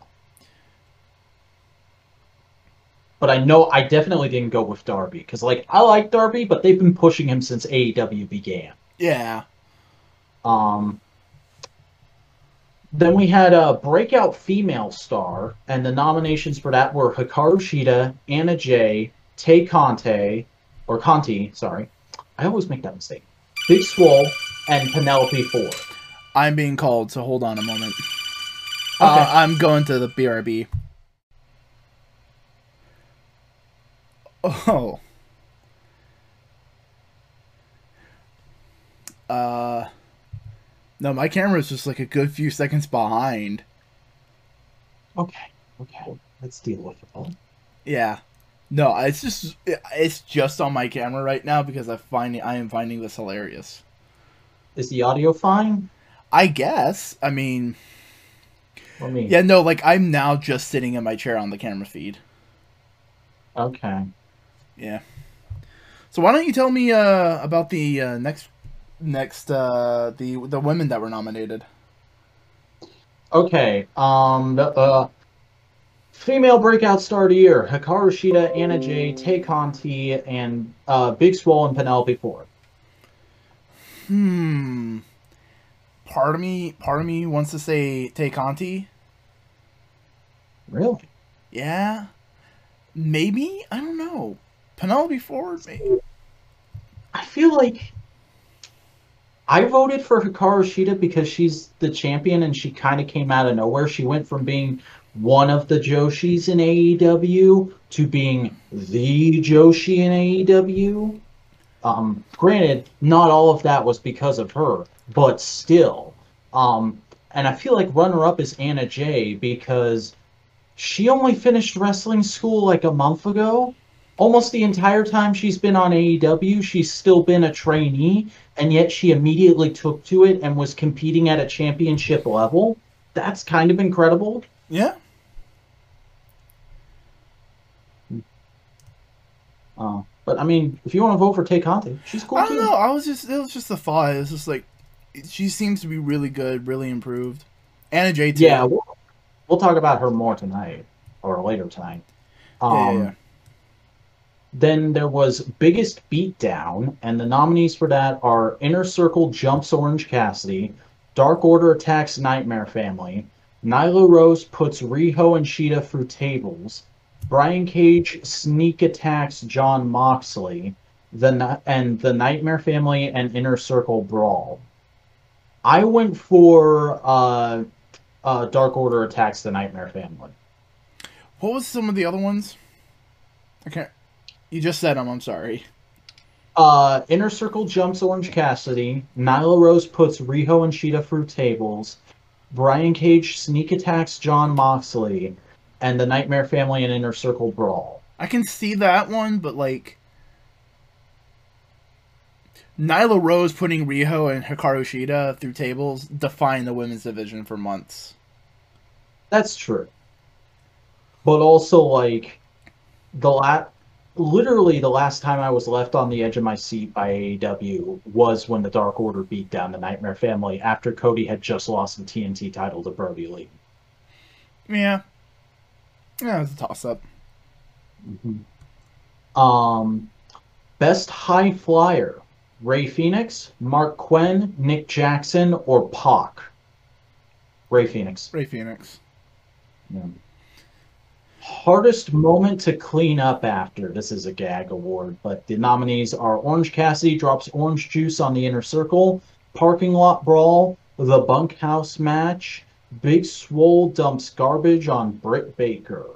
But I know I definitely didn't go with Darby because, like, I like Darby, but they've been pushing him since AEW began. Yeah. Um, then we had a breakout female star, and the nominations for that were Hikaru Shida, Anna Jay, Tay Conte, or Conti, sorry. I always make that mistake. Big Swole, and Penelope Ford. I'm being called, so hold on a moment. Okay. Uh, I'm going to the BRB. Oh. Uh. No, my camera is just like a good few seconds behind. Okay, okay. Let's deal with it. Yeah. No, it's just it's just on my camera right now because I find I am finding this hilarious. Is the audio fine? I guess. I mean, For me? yeah, no, like I'm now just sitting in my chair on the camera feed. Okay. Yeah. So why don't you tell me uh, about the uh, next next uh, the the women that were nominated? Okay. Um. The uh, female breakout star of the year: Hikaru Shida, Anna Jay, Tay Conti, and uh, Big Swole and Penelope Ford. Hmm. Part of me, part of me wants to say Tay Conti. Really? Yeah. Maybe I don't know. Penelope Ford. Maybe. I feel like I voted for Hikaru Shida because she's the champion and she kind of came out of nowhere. She went from being one of the Joshis in AEW to being the Joshi in AEW. Um, granted, not all of that was because of her, but still. Um, and I feel like runner up is Anna Jay because she only finished wrestling school like a month ago almost the entire time she's been on AEW, she's still been a trainee, and yet she immediately took to it and was competing at a championship level. That's kind of incredible. Yeah. Uh, But I mean, if you want to vote for Tay Conti, she's cool I don't too. know. I was just it was just the thought. It's just like she seems to be really good, really improved. Anna Jay too. Yeah, we'll, we'll talk about her more tonight or later tonight. Um, Yeah, yeah, yeah. Then there was Biggest Beatdown, and the nominees for that are Inner Circle jumps Orange Cassidy, Dark Order attacks Nightmare Family, Nyla Rose puts Riho and Shida through tables, Brian Cage sneak attacks Jon Moxley, the and the Nightmare Family and Inner Circle brawl. I went for uh, uh, Dark Order attacks the Nightmare Family. What was some of the other ones? Can't. You just said them. I'm sorry. Uh, Inner Circle jumps Orange Cassidy. Nyla Rose puts Riho and Shida through tables. Brian Cage sneak attacks Jon Moxley. And the Nightmare Family and Inner Circle brawl. I can see that one, but like Nyla Rose putting Riho and Hikaru Shida through tables defined the women's division for months. That's true. But also, like, the la- literally the last time I was left on the edge of my seat by AEW was when the Dark Order beat down the Nightmare Family after Cody had just lost the TNT title to Brodie Lee. Yeah. Yeah, it was a toss up. Um, best high flyer: Rey Fenix, Marq Quen, Nick Jackson, or Pac. Rey Fenix. Rey Fenix. Yeah. Hardest moment to clean up after. This is a gag award, but the nominees are Orange Cassidy drops orange juice on the inner circle, parking lot brawl, the bunkhouse match, Big Swole dumps garbage on Britt Baker.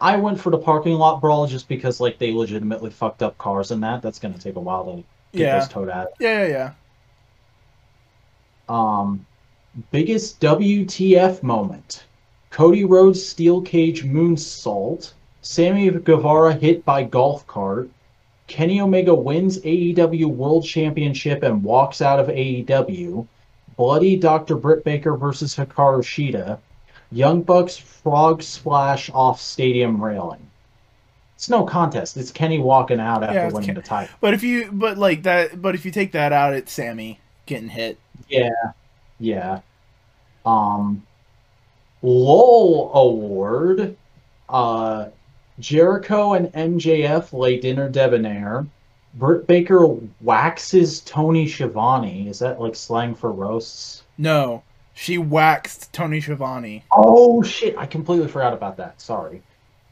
I went for the parking lot brawl just because like they legitimately fucked up cars in that. That's gonna take a while to get Yeah. those towed out. Yeah, yeah, yeah. Um, biggest WTF moment: Cody Rhodes steel cage moonsault, Sammy Guevara hit by golf cart, Kenny Omega wins AEW World Championship and walks out of AEW, bloody Dr. Britt Baker versus Hikaru Shida, Young Bucks frog splash off stadium railing. It's no contest. It's Kenny walking out after Yeah, winning Ken- the title. But if you but like that but if you take that out, it's Sammy getting hit. Yeah, yeah. Um, LOL award. Uh, Jericho and MJF Le Dinner Debonair. Britt Baker waxes Tony Schiavone. Is that like slang for roasts? No. She waxed Tony Schiavone. Oh shit! I completely forgot about that. Sorry.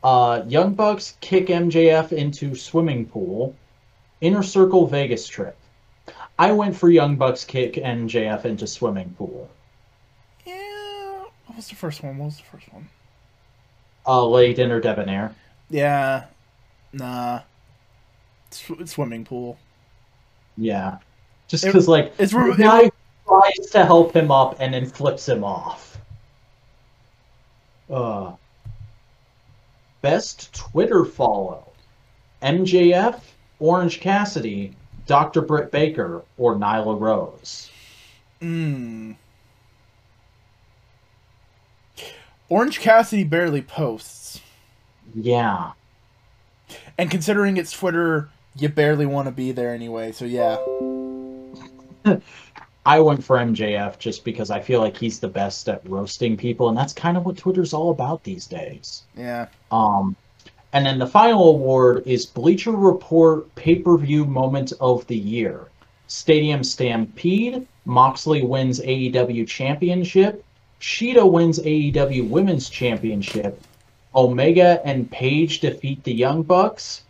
Uh, Young Bucks kick MJF into swimming pool. Inner Circle Vegas trip. I went for Young Bucks kick MJF into swimming pool. Yeah. What was the first one? What was the first one? Uh, Le Dinner Debonair. Yeah. Nah. Sw- swimming pool. Yeah. Just It- because, like, it's the re- guy tries to help him up and then flips him off. Uh, best Twitter follow MJF, Orange Cassidy, Dr. Britt Baker, or Nyla Rose. Mm. Orange Cassidy barely posts. Yeah. And considering it's Twitter, you barely want to be there anyway, so yeah. [laughs] I went for MJF just because I feel like he's the best at roasting people, and that's kind of what Twitter's all about these days. Yeah. Um, and then the final award is Bleacher Report Pay Per View Moment of the Year. Stadium Stampede. Moxley wins AEW Championship. Shida wins AEW Women's Championship. Omega and Page defeat the Young Bucks.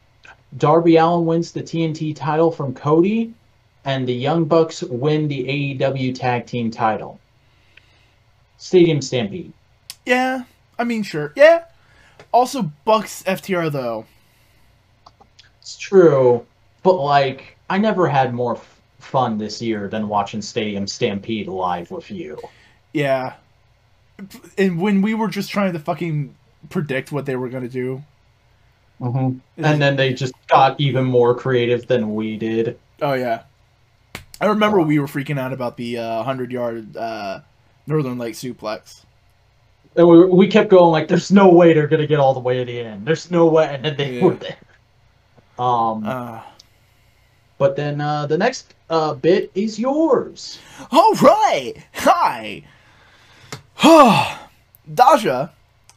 Darby Allin wins the TNT title from Cody. And the Young Bucks win the AEW Tag Team title. Stadium Stampede. Yeah. I mean, sure. Yeah. Also, Bucks FTR, though. It's true, but like I never had more f- fun this year than watching Stadium Stampede live with you. Yeah. And when we were just trying to fucking predict what they were to do. Mm-hmm. And then they just got even more creative than we did. Oh, yeah. I remember we were freaking out about the uh, 100 yard uh, Northern Light suplex. And we, we kept going like, "There's no way they're gonna get all the way to the end. There's no way," and then they Yeah. were there. Um, Uh, but then uh, the next uh, bit is yours. all right. Hi. [sighs] Dasha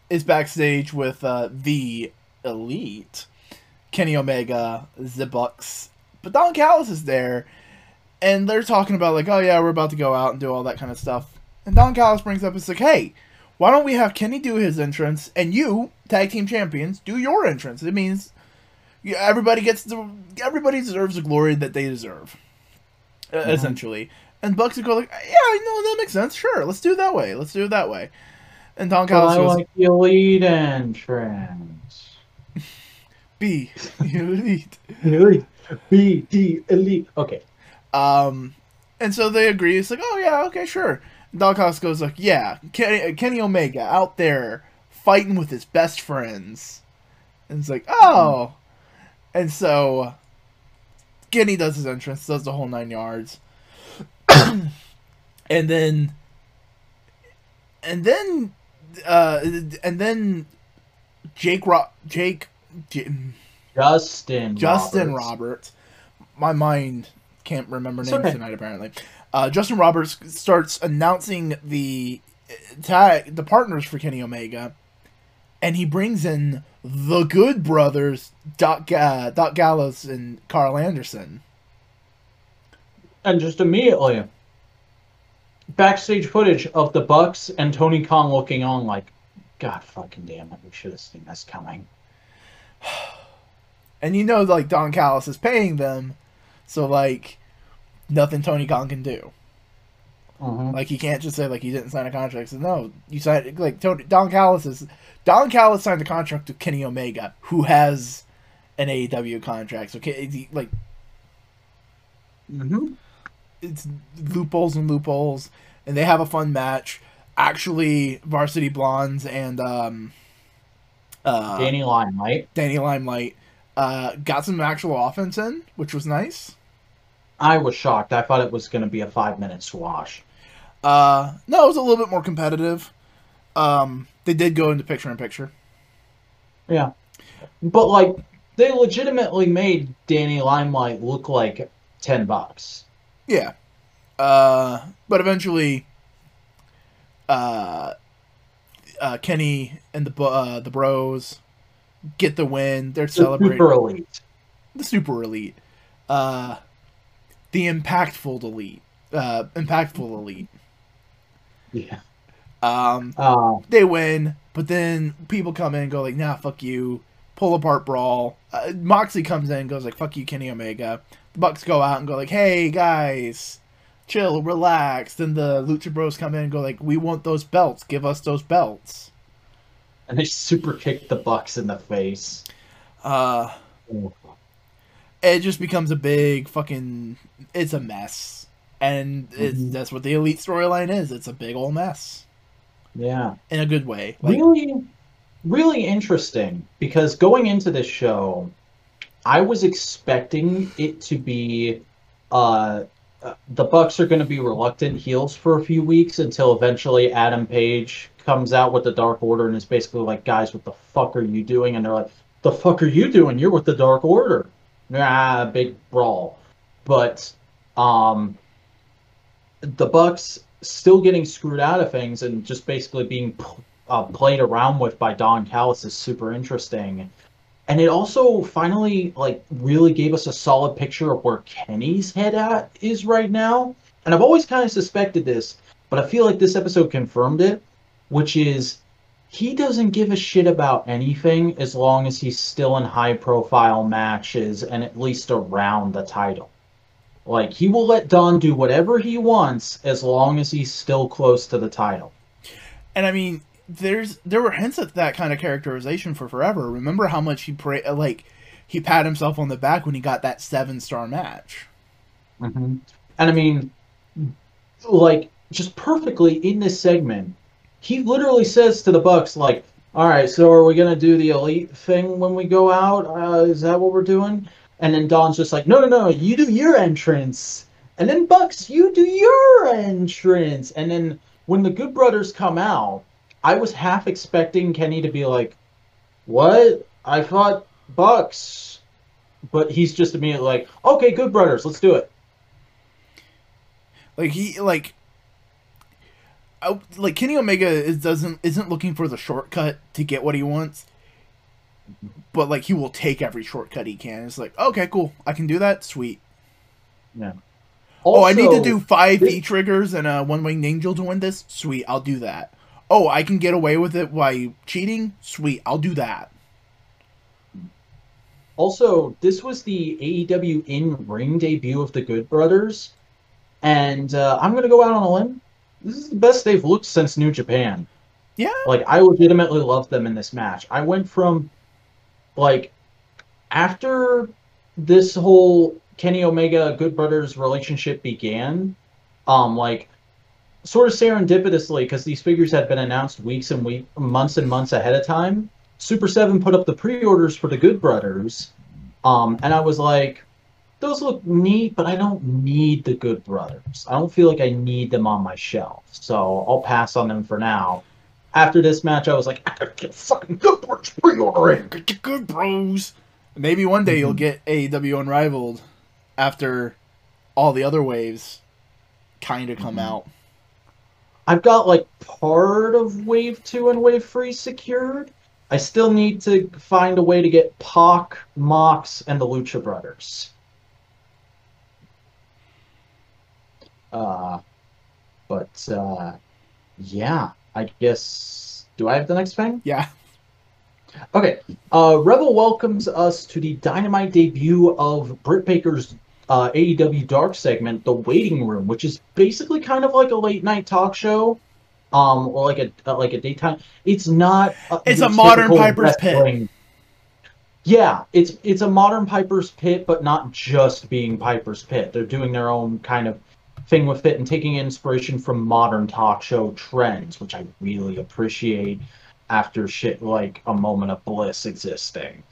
is backstage with uh, the Elite, Kenny Omega, the Bucks, but Don Callis is there, and they're talking about like, oh yeah, we're about to go out and do all that kind of stuff. And Don Callis brings up, it's like, hey, why don't we have Kenny do his entrance and you, tag team champions, do your entrance? It means everybody gets the everybody deserves the glory that they deserve, Mhm. essentially. And Bucks would go like, yeah, no, that makes sense. Sure, let's do it that way. Let's do it that way. And Don Callis I goes, like the elite entrance. [laughs] B, elite. [laughs] Elite. B D elite. Okay. Um, and so they agree. It's like, oh yeah, okay, sure. Don Callis goes like, yeah, Kenny, Kenny Omega out there fighting with his best friends, and it's like, oh, and so Kenny does his entrance, does the whole nine yards, [coughs] and then, and then, uh, and then Jake Ro- Jake. J- Justin. Justin Roberts. Roberts. My mind can't remember names okay. tonight. Apparently, uh, Justin Roberts starts announcing the uh, tag, the partners for Kenny Omega, and he brings in the Good Brothers, Doc, Ga- Doc Gallows and Karl Anderson. And just immediately, backstage footage of the Bucks and Tony Khan looking on like, God fucking damn it, we should have seen this coming. [sighs] And you know, like Don Callis is paying them, so like nothing Tony Khan can do. Mm-hmm. Like he can't just say like he didn't sign a contract. So no, you signed like Tony, Don Callis is Don Callis signed a contract with Kenny Omega, who has an AEW contract. So like Mm-hmm. It's loopholes and loopholes, and they have a fun match. Actually, Varsity Blondes and um, uh, Danny Limelight. Danny Limelight uh, got some actual offense in, which was nice. I was shocked. I thought it was going to be a five minute swash. Uh, no, it was a little bit more competitive. Um, they did go into picture in picture. Yeah. But, like, they legitimately made Danny Limelight look like 10 bucks. Yeah. Uh, but eventually, uh, uh, Kenny and the uh, the Bros get the win. They're The celebrating Super elite. the super elite, uh, the impactful elite, uh, impactful elite. Yeah. Um, Uh, they win, but then people come in and go like, "Nah, fuck you." Pull apart brawl. Uh, Moxley comes in and goes like, "Fuck you, Kenny Omega." The Bucks go out and go like, "Hey guys, chill, relax." Then the Lucha Bros come in and go like, "We want those belts. Give us those belts." and they super kick the Bucks in the face. Uh, it just becomes a big fucking. It's a mess, and Mhm. that's what the elite storyline is. It's a big old mess Yeah. in a good way. Like, really really interesting because going into this show i was expecting it to be uh uh, the bucks are going to be reluctant heels for a few weeks until eventually adam page comes out with the dark order and is basically like guys what the fuck are you doing? And they're like the fuck are you doing? You're with the dark order. Nah, big brawl. But um the bucks still getting screwed out of things and just basically being uh, played around with by Don Callis is super interesting. And it also finally like really gave us a solid picture of where Kenny's head at is right now. And I've always kind of suspected this, but I feel like this episode confirmed it, which is he doesn't give a shit about anything as long as he's still in high profile matches and at least around the title. Like he will let Don do whatever he wants as long as he's still close to the title. And I mean, there's there were hints at that kind of characterization for forever. Remember how much he pra- like he pat himself on the back when he got that seven star match. hmm And I mean, like, just perfectly in this segment, he literally says to the Bucks, like, "All right, so are we gonna do the elite thing when we go out? Uh, is that what we're doing?" And then Don's just like, "No, no, no, you do your entrance." And then Bucks, you do your entrance. And then when the Good Brothers come out, I was half expecting Kenny to be like, "What? I thought Bucks." but he's just immediately like, okay, good brothers, let's do it. Like he like I, like Kenny Omega is doesn't isn't looking for the shortcut to get what he wants. But like he will take every shortcut he can. It's like, okay, cool. I can do that. Sweet. Yeah. oh, I need to do five this- V triggers and a one winged angel to win this. Sweet, I'll do that. Oh, I can get away with it by cheating. Sweet, I'll do that. Also, this was the AEW in ring debut of the Good Brothers, and uh, I'm gonna go out on a limb. This is the best they've looked since New Japan. Yeah. Like I legitimately loved them in this match. I went from like after this whole Kenny Omega Good Brothers relationship began, um, like sort of serendipitously because these figures had been announced weeks and week, months and months ahead of time. Super Seven put up the pre-orders for the Good Brothers, um, and I was like, those look neat, but I don't need the Good Brothers. I don't feel like I need them on my shelf, so I'll pass on them for now. After this match, I was like, I gotta get fucking Good Brothers pre-ordering. Get your good bros. Maybe one day Mm-hmm. you'll get AEW Unrivaled after all the other waves kind of come Mhm. out. I've got like part of Wave 2 and Wave 3 secured. I still need to find a way to get Pac, Mox, and the Lucha Brothers. Uh, but uh, yeah, I guess. Do I have the next thing? Yeah. Okay. Uh, Rebel welcomes us to the dynamite debut of Britt Baker's uh, AEW Dark segment, The Waiting Room, which is basically kind of like a late night talk show, um, or like a uh, like a daytime. It's not. Uh, It's a modern Piper's Pit. Yeah, it's it's a modern Piper's Pit, but not just being Piper's Pit. They're doing their own kind of thing with it and taking inspiration from modern talk show trends, which I really appreciate after shit like a moment of bliss existing.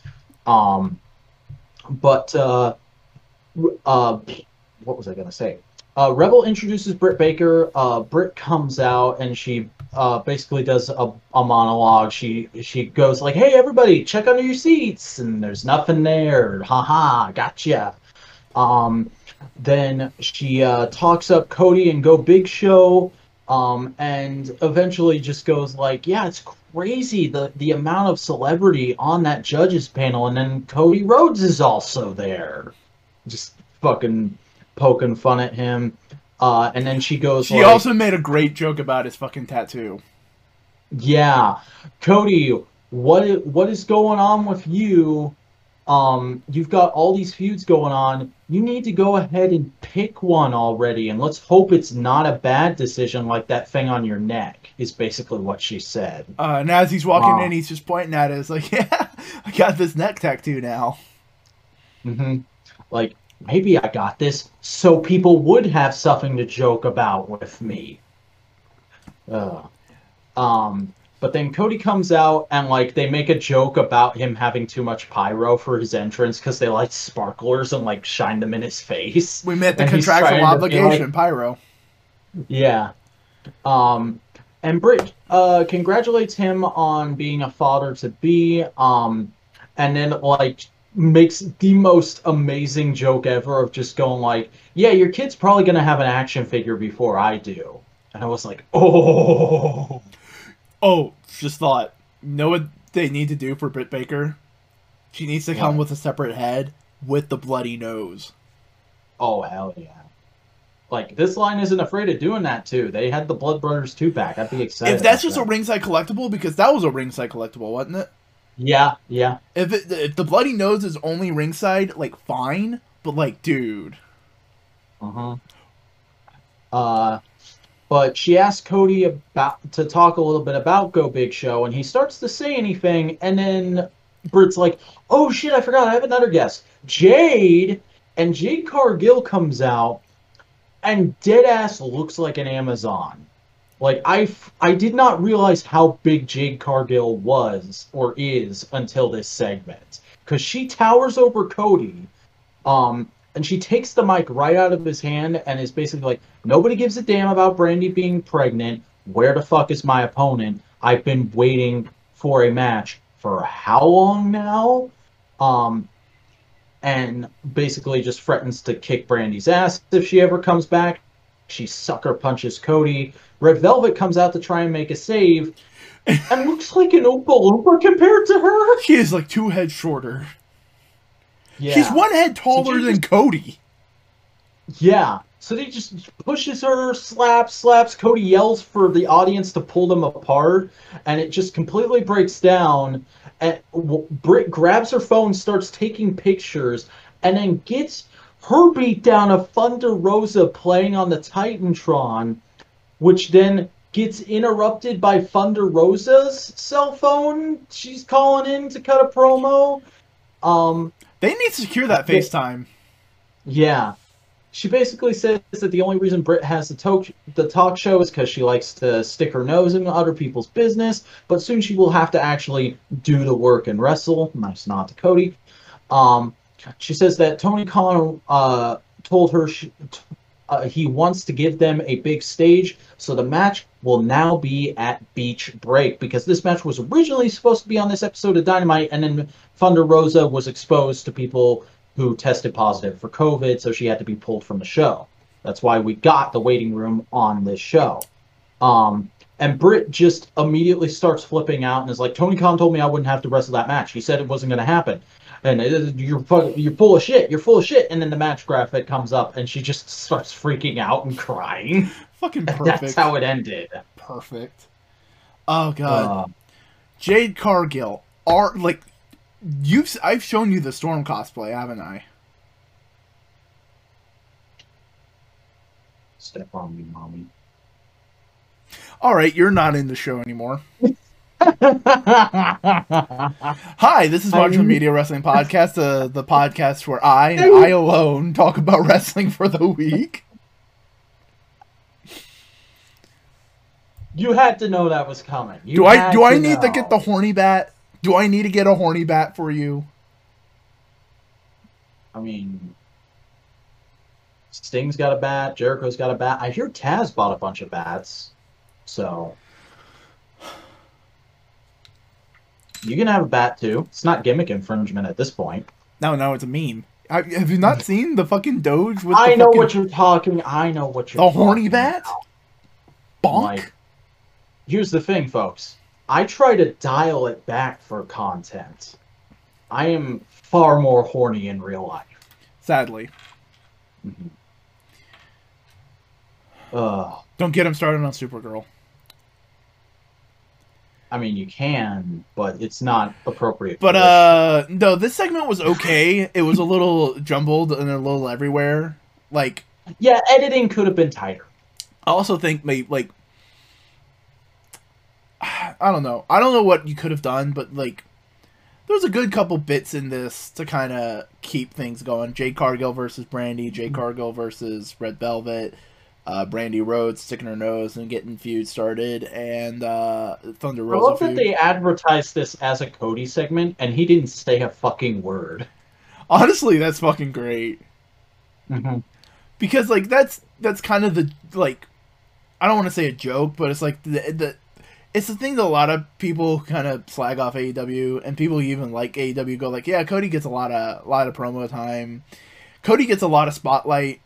Um, but uh, uh, what was I gonna say? Uh, Rebel introduces Britt Baker. Uh, Britt comes out and she uh, basically does a, a monologue. She she goes like, "Hey everybody, check under your seats," and there's nothing there. Haha, gotcha. Um, then she uh, talks up Cody and Go Big Show, um, and eventually just goes like, "Yeah, it's crazy the the amount of celebrity on that judges panel." And then Cody Rhodes is also there, just fucking poking fun at him. Uh, and then she goes, She like, also made a great joke about his fucking tattoo. Yeah, Cody, what what is going on with you? Um, you've got all these feuds going on. You need to go ahead and pick one already, and let's hope it's not a bad decision like that thing on your neck. Is basically what she said. Uh, and as he's walking Wow. in, he's just pointing at it. It's like, [laughs] yeah, I got this neck tattoo now. Mm hmm Like maybe I got this so people would have something to joke about with me. Uh, um, but then Cody comes out and like they make a joke about him having too much pyro for his entrance because they light sparklers and like shine them in his face. We met the And contractual obligation, like- Pyro. Yeah. Um, and Britt uh, congratulates him on being a father to be. Um, and then like makes the most amazing joke ever of just going like, "Yeah, your kid's probably gonna have an action figure before I do." And I was like, "Oh." Oh, just thought. Know what they need to do for Britt Baker? She needs to come with a separate head with the bloody nose. Oh hell yeah! Like this line isn't afraid of doing that too. They had the Blood Brothers two pack. I'd be excited. if that's just a ringside collectible, because that was a ringside collectible, wasn't it? Yeah, yeah. If it, if the bloody nose is only ringside, like fine, but like, dude, Uh-huh. Uh but she asked Cody about to talk a little bit about Go Big Show, and he starts to say anything, and then Britt's like, "Oh shit, I forgot. I have another guest, Jade." And Jade Cargill comes out, and dead ass looks like an Amazon. Like I, I did not realize how big Jade Cargill was or is until this segment, because she towers over Cody. Um, and she takes the mic right out of his hand and is basically like, "Nobody gives a damn about Brandi being pregnant. Where the fuck is my opponent? I've been waiting for a match for how long now?" Um, and basically just threatens to kick Brandi's ass if she ever comes back. She sucker punches Cody. Red Velvet comes out to try and make a save, and looks like an Oompa Loompa compared to her. She is like two heads shorter. Yeah. She's one head taller you than Cody. Yeah. So they just pushes her, slaps, slaps. Cody yells for the audience to pull them apart, and it just completely breaks down. And Britt grabs her phone, starts taking pictures, and then gets her beat down of Thunder Rosa playing on the Titantron, which then gets interrupted by Thunder Rosa's cell phone. She's calling in to cut a promo. Um, They need to secure that. FaceTime. yeah. She basically says that the only reason Britt has the talk the talk show is because she likes to stick her nose in other people's business, but soon she will have to actually do the work and wrestle. Nice nod to Cody. Um, she says that Tony Khan uh, told her she, uh, he wants to give them a big stage, so the match will now be at Beach Break because this match was originally supposed to be on this episode of Dynamite, and then Thunder Rosa was exposed to people who tested positive for COVID, so she had to be pulled from the show. That's why we got the waiting room on this show. Um, and Britt just immediately starts flipping out and is like, Tony Khan told me I wouldn't have to wrestle that match. He said it wasn't going to happen. And you're fu- you're full of shit. You're full of shit. And then the match graphic comes up, and she just starts freaking out and crying. [laughs] Fucking perfect. That's how it ended. Perfect. Oh god. Uh, Jade Cargill. Are like you've I've shown you the Storm cosplay, haven't I? step on me, mommy. All right, you're not in the show anymore. [laughs] Hi, this is Modular Media Wrestling Podcast, uh, the podcast where I and I alone talk about wrestling for the week. you had to know that was coming. You Do I do I need to get the horny bat? Do I need to get a horny bat for you? I mean, Sting's got a bat. Jericho's got a bat. I hear Taz bought a bunch of bats, so you can have a bat too. It's not gimmick infringement at this point. No, no, it's a meme. I, have you not seen the fucking Doge with I know fucking, what you're talking. I know what you're. the horny bat? Bonk. Like, here's the thing, folks. I try to dial it back for content. I am far more horny in real life. Sadly, Ugh. don't get him started on Supergirl. I mean, you can, but it's not appropriate. But uh, no, this segment was okay. It was a little jumbled and a little everywhere. Like Yeah, editing could have been tighter. I also think maybe like I don't know. I don't know what you could have done, but like there was a good couple bits in this to kind of keep things going. Jade Cargill versus Brandi, Mm-hmm. Cargill versus Red Velvet, uh, Brandi Rhodes sticking her nose and getting feud started, and uh, Thunder I Rosa love that they advertised this as a Cody segment, and he didn't say a fucking word. Honestly, that's fucking great. Mm-hmm. because like that's that's kind of the like I don't want to say a joke, but it's like the the it's the thing that a lot of people kind of slag off AEW and people even like AEW go like, yeah, Cody gets a lot of a lot of promo time. Cody gets a lot of spotlight.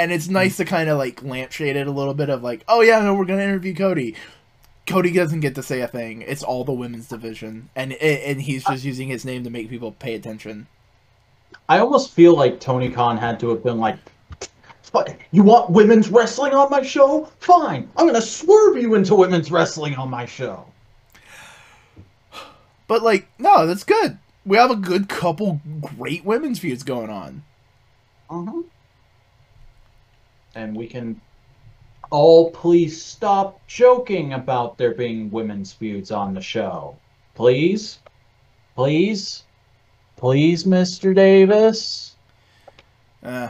And it's nice to kind of like lampshade it a little bit of like, oh yeah, no, we're gonna interview Cody. Cody doesn't get to say a thing. It's all the women's division, and and he's just using his name to make people pay attention. I almost feel like Tony Khan had to have been like, "What? You want women's wrestling on my show? Fine, I'm gonna swerve you into women's wrestling on my show. But like, no, that's good. We have a good couple great women's feuds going on. Uh-huh. And we can all please stop joking about there being women's feuds on the show. Please? Please? Please, Mr. Davis? Uh,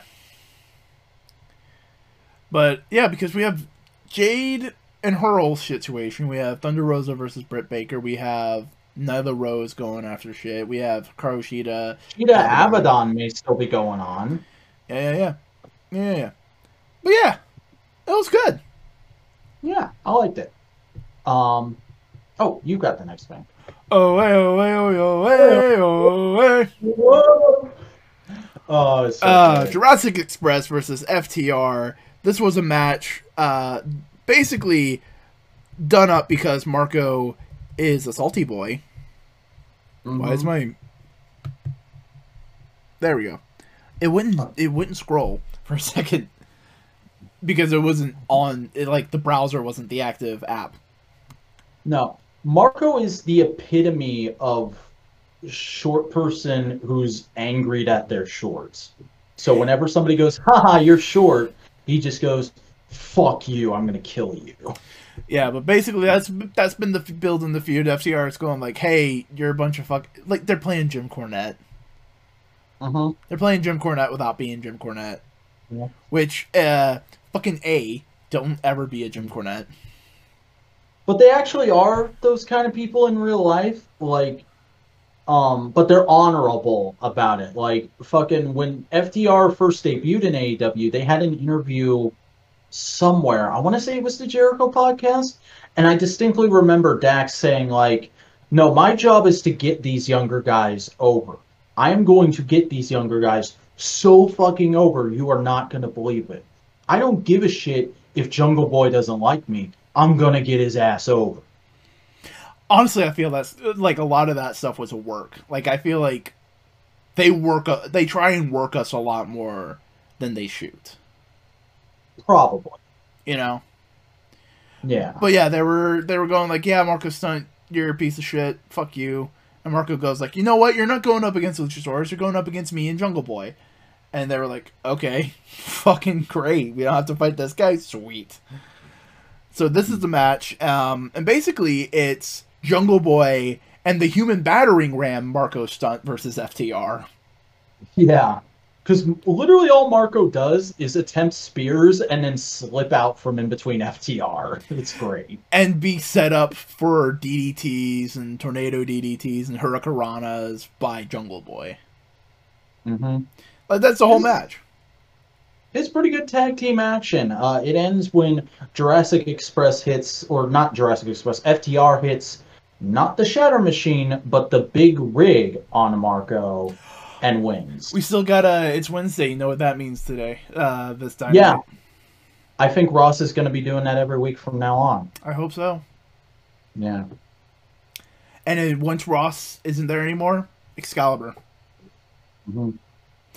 but yeah, because we have Jade and her whole situation. We have Thunder Rosa versus Britt Baker. We have Nyla Rose going after shit. We have Karoshita. Shida Abadon. Abadon may still be going on. Yeah, yeah, yeah, yeah, yeah. But yeah, it was good. Yeah, I liked it. Um, oh, you got the next thing. Oh, hey, oh, hey, oh, oh, hey, oh, hey. Whoa! Oh, it's so Uh, good. Jurassic Express versus FTR. This was a match, uh, basically done up because Marko is a salty boy. Why is Mhm. my? There we go. It wouldn't. It wouldn't scroll for a second because it wasn't on. It like the browser wasn't the active app. No, Marko is the epitome of short person who's angry at their shorts. So whenever somebody goes, haha, you're short, he just goes, fuck you, I'm gonna kill you. Yeah, but basically that's that's been the build in the feud. FTR is going like, hey, you're a bunch of fuck. Like they're playing Jim Cornette. Uh-huh. They're playing Jim Cornette without being Jim Cornette. Yeah. Which, uh, fucking A, don't ever be a Jim Cornette. But they actually are those kind of people in real life. Like, um, but they're honorable about it. Like, fucking, when FTR first debuted in AEW, they had an interview somewhere. I want to say it was the Jericho podcast. And I distinctly remember Dax saying, like, no, my job is to get these younger guys over. I am going to get these younger guys so fucking over, you are not going to believe it. I don't give a shit if Jungle Boy doesn't like me. I'm going to get his ass over. Honestly, I feel that's like a lot of that stuff was a work. Like I feel like they work. uh, They try and work us a lot more than they shoot. Probably. You know. Yeah. But yeah, they were they were going like, yeah, Marko Stunt, you're a piece of shit. Fuck you. And Marko goes like, you know what? You're not going up against Luchasaurus. You're going up against me and Jungle Boy. And they were like, okay, [laughs] fucking great. We don't have to fight this guy. Sweet. So this is the match, um, and basically it's Jungle Boy and the human battering ram Marko Stunt versus FTR. Yeah. Because literally all Marko does is attempt spears and then slip out from in between FTR. It's great. and be set up for DDTs and tornado DDTs and hurricanranas by Jungle Boy. Mm-hmm. Like that's the whole match. It's pretty good tag team action. Uh, it ends when Jurassic Express hits, or not Jurassic Express, FTR hits not the Shatter Machine, but the big rig on Marko and wins. We still got a. it's Wednesday, you know what that means today. Uh this time. Yeah. I think Ross is going to be doing that every week from now on. I hope so. Yeah. And then once Ross isn't there anymore, Excalibur. Mhm.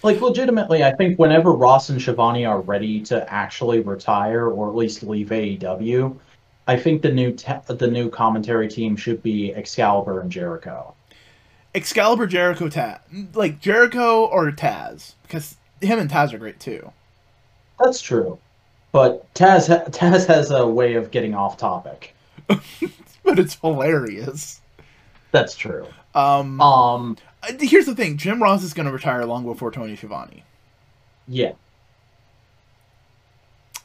Like legitimately, I think whenever Ross and Schiavone are ready to actually retire or at least leave AEW, I think the new te- the new commentary team should be Excalibur and Jericho. Excalibur Jericho Taz. Like Jericho or Taz. Because him and Taz are great too. That's true, but Taz ha- Taz has a way of getting off topic. [laughs] But it's hilarious. That's true. Um, Um, here's the thing, Jim Ross is gonna retire long before Tony Schiavone. yeah,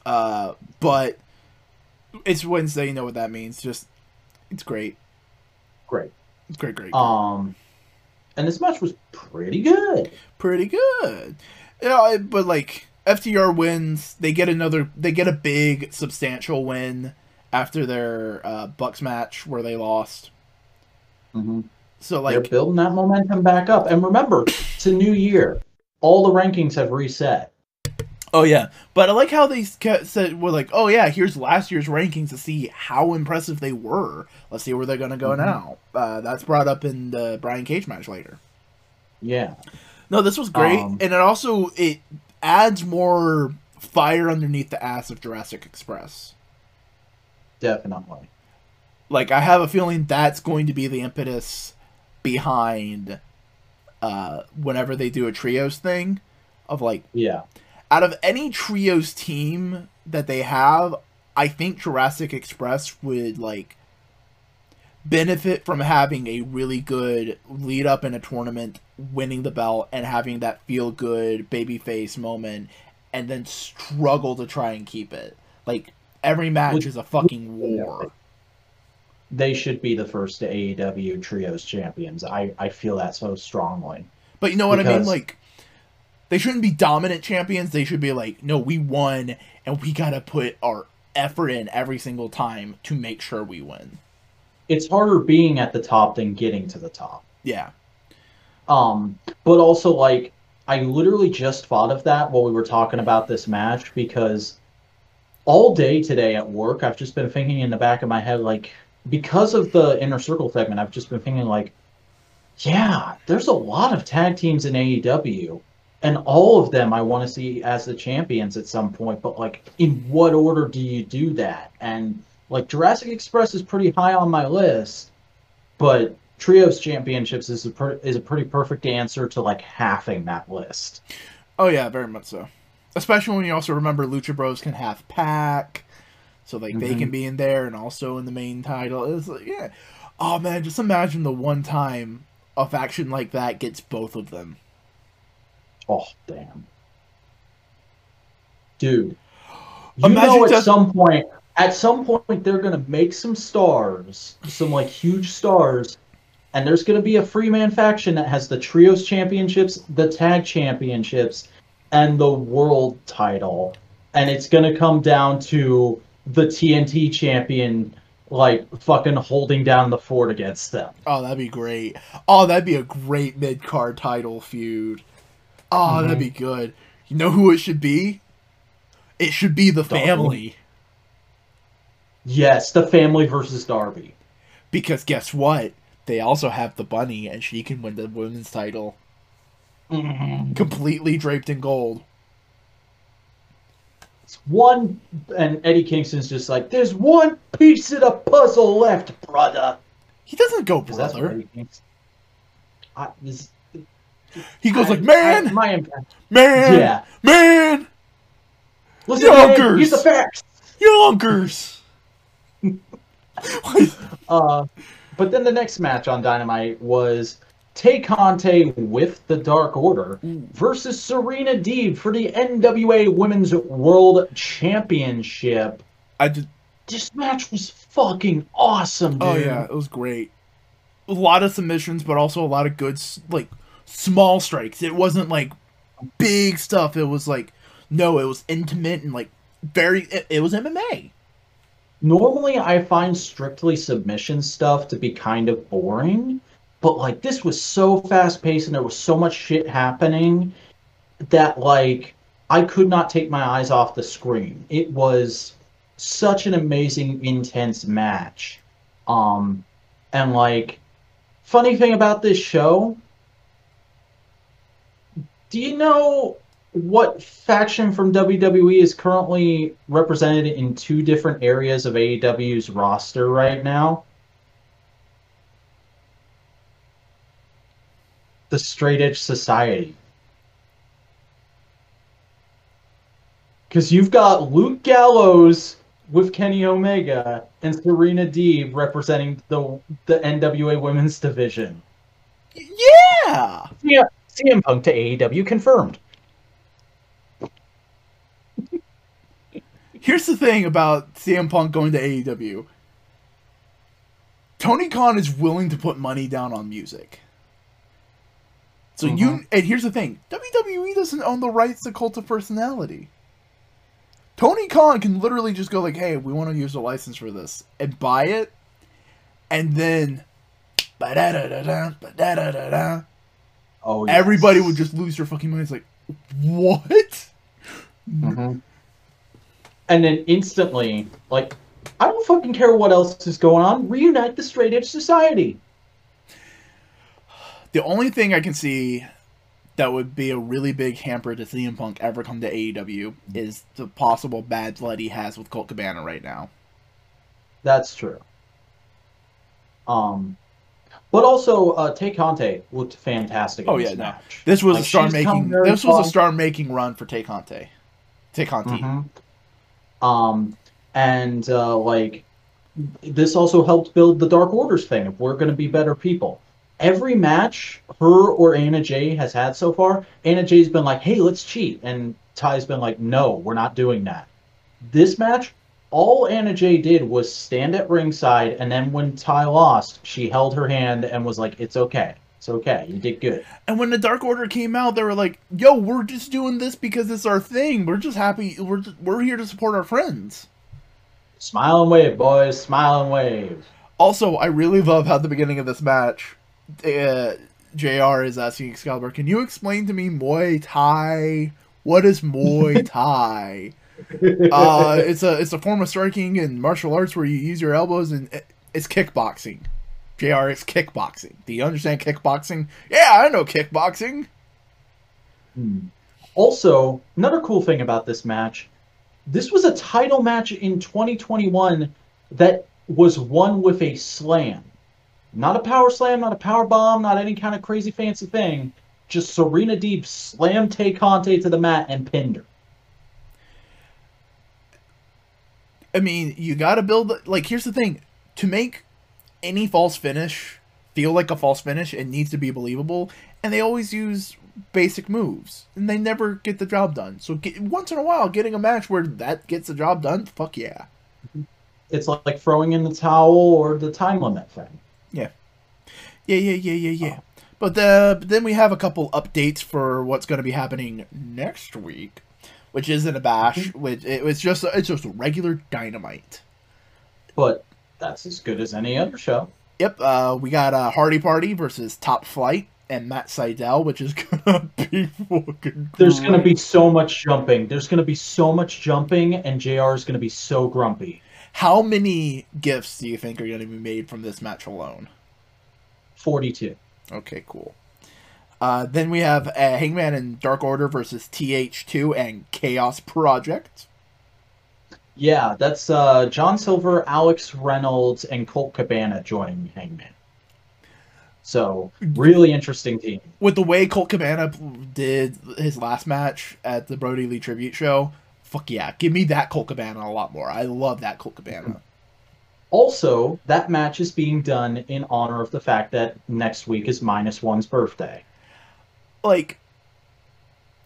Uh, but it's Wednesday. You know what that means. Just it's great. great. It's great, great. Um, and this match was pretty good. Pretty good. Yeah, but like FTR wins. They get another. They get a big, substantial win after their uh, Bucks match where they lost. hmm So like They're building that momentum back up. And remember, it's a new year. All the rankings have reset. oh yeah. But I like how they said we're like, oh yeah, here's last year's rankings to see how impressive they were. Let's see where they're gonna go Mhm. now. Uh, that's brought up in the Brian Cage match later. Yeah. No, this was great, Um, and it also it adds more fire underneath the ass of Jurassic Express. Definitely. Like I have a feeling that's going to be the impetus behind uh whenever they do a trios thing of like Yeah. out of any trios team that they have, I think Jurassic Express would like benefit from having a really good lead up in a tournament, winning the belt, and having that feel good babyface moment, and then struggle to try and keep it. Like every match is a fucking war. They should be the first AEW Trios champions. I, I feel that so strongly. But you know what I mean? Like they shouldn't be dominant champions. They should be like, no, we won, and we gotta put our effort in every single time to make sure we win. It's harder being at the top than getting to the top. Yeah. Um, but also like I literally just thought of that while we were talking about this match because all day today at work, I've just been thinking in the back of my head, like, because of the inner circle segment, I've just been thinking, like, yeah, there's a lot of tag teams in AEW, and all of them I want to see as the champions at some point, but, like, in what order do you do that? And, like, Jurassic Express is pretty high on my list, but Trios Championships is a, is a pretty perfect answer to, like, halving that list. Oh yeah, very much so. Especially when you also remember Lucha Bros can have Pac, so like they mm-hmm. can be in there and also in the main title. It's like yeah. Oh man, just imagine the one time a faction like that gets both of them. Oh damn, dude! You Imagine know, at just- some point, at some point, they're gonna make some stars, some like huge stars, and there's gonna be a free man faction that has the trios championships, the tag championships, and the world title, and it's gonna come down to the TNT champion, like fucking holding down the fort against them. Oh, that'd be great. Oh, that'd be a great mid card title feud. Oh, that'd Mhm. be good. You know who it should be? It should be the Darby. family. Yes, the family versus Darby. Because guess what? They also have the bunny, and she can win the women's title completely draped in gold. One and Eddie Kingston's just like, there's one piece of the puzzle left, brother. He doesn't go brother. I, this, He goes I- like, man, I- my impact. man, Yeah. man, Listen, man, Yonkers. here's the facts. Yonkers. [laughs] Uh, but then the next match on Dynamite was Tay Conti with the Dark Order mm. versus Serena Deeb for the NWA Women's World Championship. I just, This match was fucking awesome, oh, dude. oh yeah, it was great. A lot of submissions, but also a lot of good, like small strikes. It wasn't like big stuff. It was like, no, it was intimate and like very. It, it was MMA. Normally, I find strictly submission stuff to be kind of boring, but like this was so fast paced and there was so much shit happening that like I could not take my eyes off the screen. It was such an amazing, intense match. Um, and like, funny thing about this show, do you know what faction from WWE is currently represented in two different areas of AEW's roster right now? The Straight Edge Society. Because you've got Luke Gallows with Kenny Omega and Serena Deeb representing the the NWA Women's Division. Yeah. Yeah, CM Punk to AEW confirmed. [laughs] Here's the thing about CM Punk going to AEW. Tony Khan is willing to put money down on music. So you Mhm. and here's the thing, WWE doesn't own the rights to Cult of Personality. Tony Khan can literally just go like, "Hey, we want to use a license for this," and buy it, and then, Oh, yes. everybody would just lose their fucking minds. Like, what? Mhm. And then instantly, like, I don't fucking care what else is going on. Reunite the Straight Edge Society. The only thing I can see that would be a really big hamper to CM Punk ever come to AEW is the possible bad blood he has with Colt Cabana right now. That's true. Um, but also, uh, Tay Conti looked fantastic. In Oh, this yeah, no. match. This was Like, a star making. This was a star making run for Tay Conti. Tay Conti. Mhm. Um, and uh, like this also helped build the Dark Orders thing. If we're going to be better people, every match her or Anna Jay has had so far, Anna Jay's been like, "Hey, let's cheat," and Ty's been like, "No, we're not doing that." This match, all Anna Jay did was stand at ringside, and then when Ty lost, she held her hand and was like, "It's okay." It's okay. You did good. And when the Dark Order came out, they were like, "Yo, we're just doing this because it's our thing. We're just happy. We're just, we're here to support our friends." Smile and wave, boys. Smile and wave. Also, I really love how the beginning of this match, uh, Jr. is asking Excalibur, "Can you explain to me Muay Thai? What is Muay [laughs] Thai? uh, it's a it's a form of striking and martial arts where you use your elbows and it- it's kickboxing. Jr. It's kickboxing. Do you understand kickboxing? Yeah, I know kickboxing. Hmm. Also, another cool thing about this match, this was a title match in 2021 that was won with a slam. Not a power slam, not a power bomb, not any kind of crazy fancy thing. Just Serena Deeb slammed Tay Conti to the mat and pinned her. I mean, you got to build like here's the thing, to make any false finish feel like a false finish, it needs to be believable, and they always use basic moves, and they never get the job done. So get, once in a while, getting a match where that gets the job done, fuck yeah. It's like, like throwing in the towel or the time limit thing. Yeah, yeah, yeah, yeah, yeah. But, the, but then we have a couple updates for what's going to be happening next week, which isn't a bash. Which it was just it's just a regular dynamite. But that's as good as any other show. Yep, uh, we got uh, Hardy Party versus Top Flight and Matt Sydal, which is [laughs] gonna be fucking. There's going to be so much jumping. There's going to be so much jumping, and JR is going to be so grumpy. How many gifts do you think are going to be made from this match alone? 42. Okay, cool. Uh, then we have uh, Hangman and Dark Order versus TH2 and Chaos Project. Yeah, that's uh, John Silver, Alex Reynolds, and Colt Cabana joining Hangman. So, really interesting team. With the way Colt Cabana did his last match at the Brodie Lee Tribute Show, fuck yeah, give me that Colt Cabana a lot more. I love that Colt Cabana. Also, that match is being done in honor of the fact that next week is Minus One's birthday. like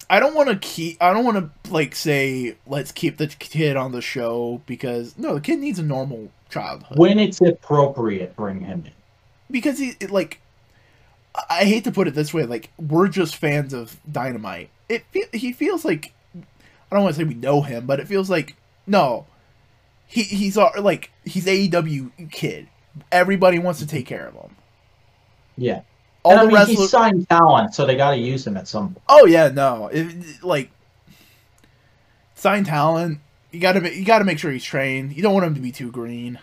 I don't want to keep I don't want to like say let's keep the kid on the show because no the kid needs a normal childhood When it's appropriate, bring him in. because he it, like I- hate to put it this way like we're just fans of Dynamite it fe- he feels like I don't want to say we know him but it feels like no he he's like he's AEW kid everybody wants to take care of him Yeah. all and I the mean, wrestlers he's signed talent, so they got to use him at some point. Oh yeah, no. It, like sign talent, you got to you got to make sure he's trained. You don't want him to be too green.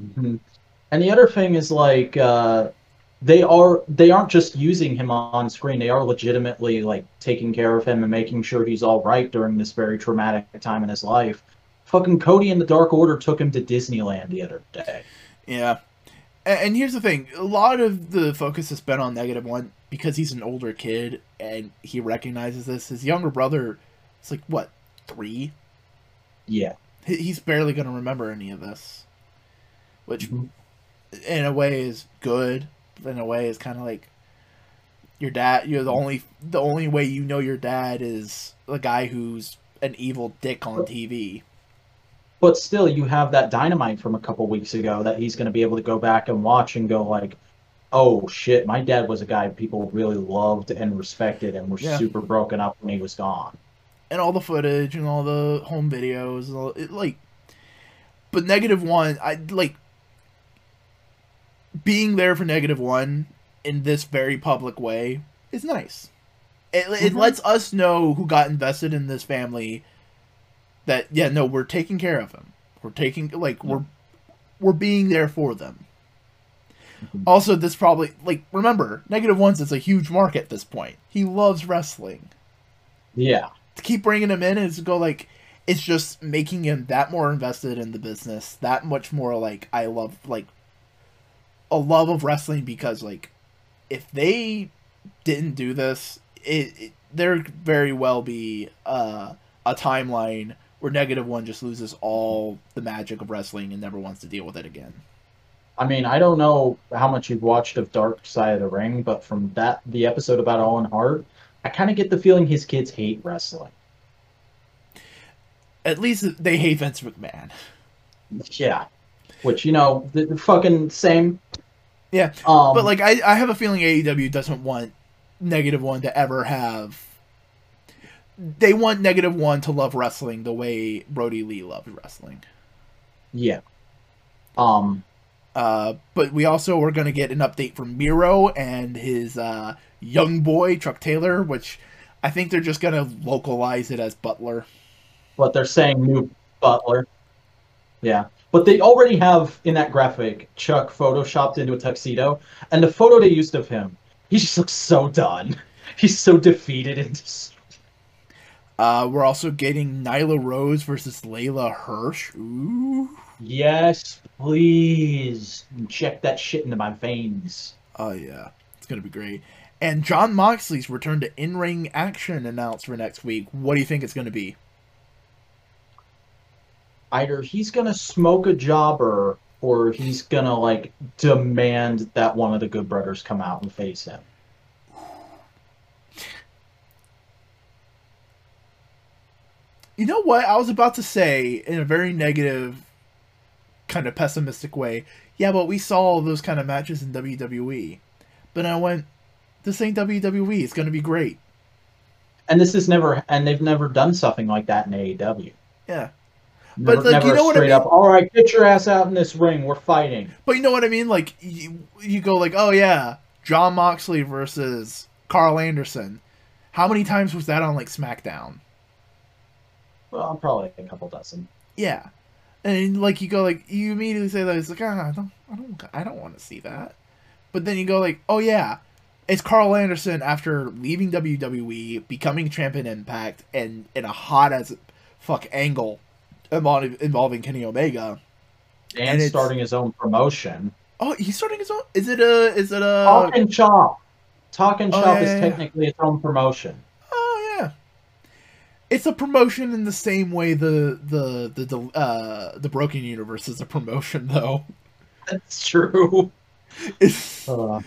Mhm. And the other thing is like uh, they are they aren't just using him on screen. They are legitimately like taking care of him and making sure he's all right during this very traumatic time in his life. Fucking Cody and the Dark Order took him to Disneyland the other day. Yeah. And, here's the thing: a lot of the focus has been on negative one because he's an older kid and he recognizes this. His younger brother, it's like what three? Yeah. He's barely gonna remember any of this, which Mhm. in a way is good. In a way is kind of like your dad. You're the only the only way you know your dad is the guy who's an evil dick on TV. But still, you have that dynamite from a couple weeks ago that he's going to be able to go back and watch and go like, "Oh shit, my dad was a guy people really loved and respected, and were Yeah. super broken up when he was gone." and all the footage and all the home videos and all, it, like but negative one i like being there for negative one in this very public way is nice it, it Mhm. lets us know who got invested in this family that yeah no we're taking care of him we're taking like we're we're being there for them Mhm. also this probably like remember negative ones is a huge market at this point he loves wrestling Yeah. to keep bringing him in is go like it's just making him that more invested in the business that much more like i love like a love of wrestling because like if they didn't do this it, it there very well be uh, a timeline where negative one just loses all the magic of wrestling and never wants to deal with it again I mean, I don't know how much you've watched of Dark Side of the Ring, but from that the episode about Owen Hart, I kind of get the feeling his kids hate wrestling. at least they hate vince mcmahon Yeah. Which you know, the, the fucking same. Yeah, Um, but like I, I have a feeling AEW doesn't want negative one to ever have they want negative one to love wrestling the way Brodie Lee loved wrestling. yeah. Um, Uh, but we also are going to get an update from Miro and his uh, young boy Chuck Taylor, which I think they're just going to localize it as Butler. But they're saying new Butler. Yeah. But they already have in that graphic Chuck photoshopped into a tuxedo, and the photo they used of him, he just looks so done. [laughs] He's so defeated and just Uh, we're also getting Nyla Rose versus Leyla Hirsch. Ooh. Yes, please. Inject that shit into my veins. Oh yeah, it's gonna be great. And Jon Moxley's return to in-ring action announced for next week. What do you think it's gonna be? Either he's gonna smoke a jobber or he's gonna like demand that one of the good brothers come out and face him. You know what? I was about to say in a very negative, kind of pessimistic way. Yeah, but we saw those kind of matches in WWE. But I went, this ain't WWE. It's gonna be great. And this is never and they've never done something like that in AEW. Yeah. Never, But, like, you know what I mean? up, all right, get your ass out in this ring, we're fighting. But you know what I mean? Like you, you go like, oh yeah, Jon Moxley versus Karl Anderson. How many times was that on like SmackDown? Well, probably a couple dozen. Yeah, and like you go like you immediately say that it's like ah, I don't I don't I don't want to see that, but then you go like oh yeah, it's Karl Anderson after leaving WWE, becoming champion Impact, and in a hot as fuck angle involving, Kenny Omega. And, And starting his own promotion. Oh, he's starting his own. Is it a? Is it a? Talk and Chop. Talk and Oh, yeah, is yeah, yeah. technically its own promotion. Yeah. It's a promotion in the same way the the the the, uh, the Broken Universe is a promotion though. That's true. Is Uh,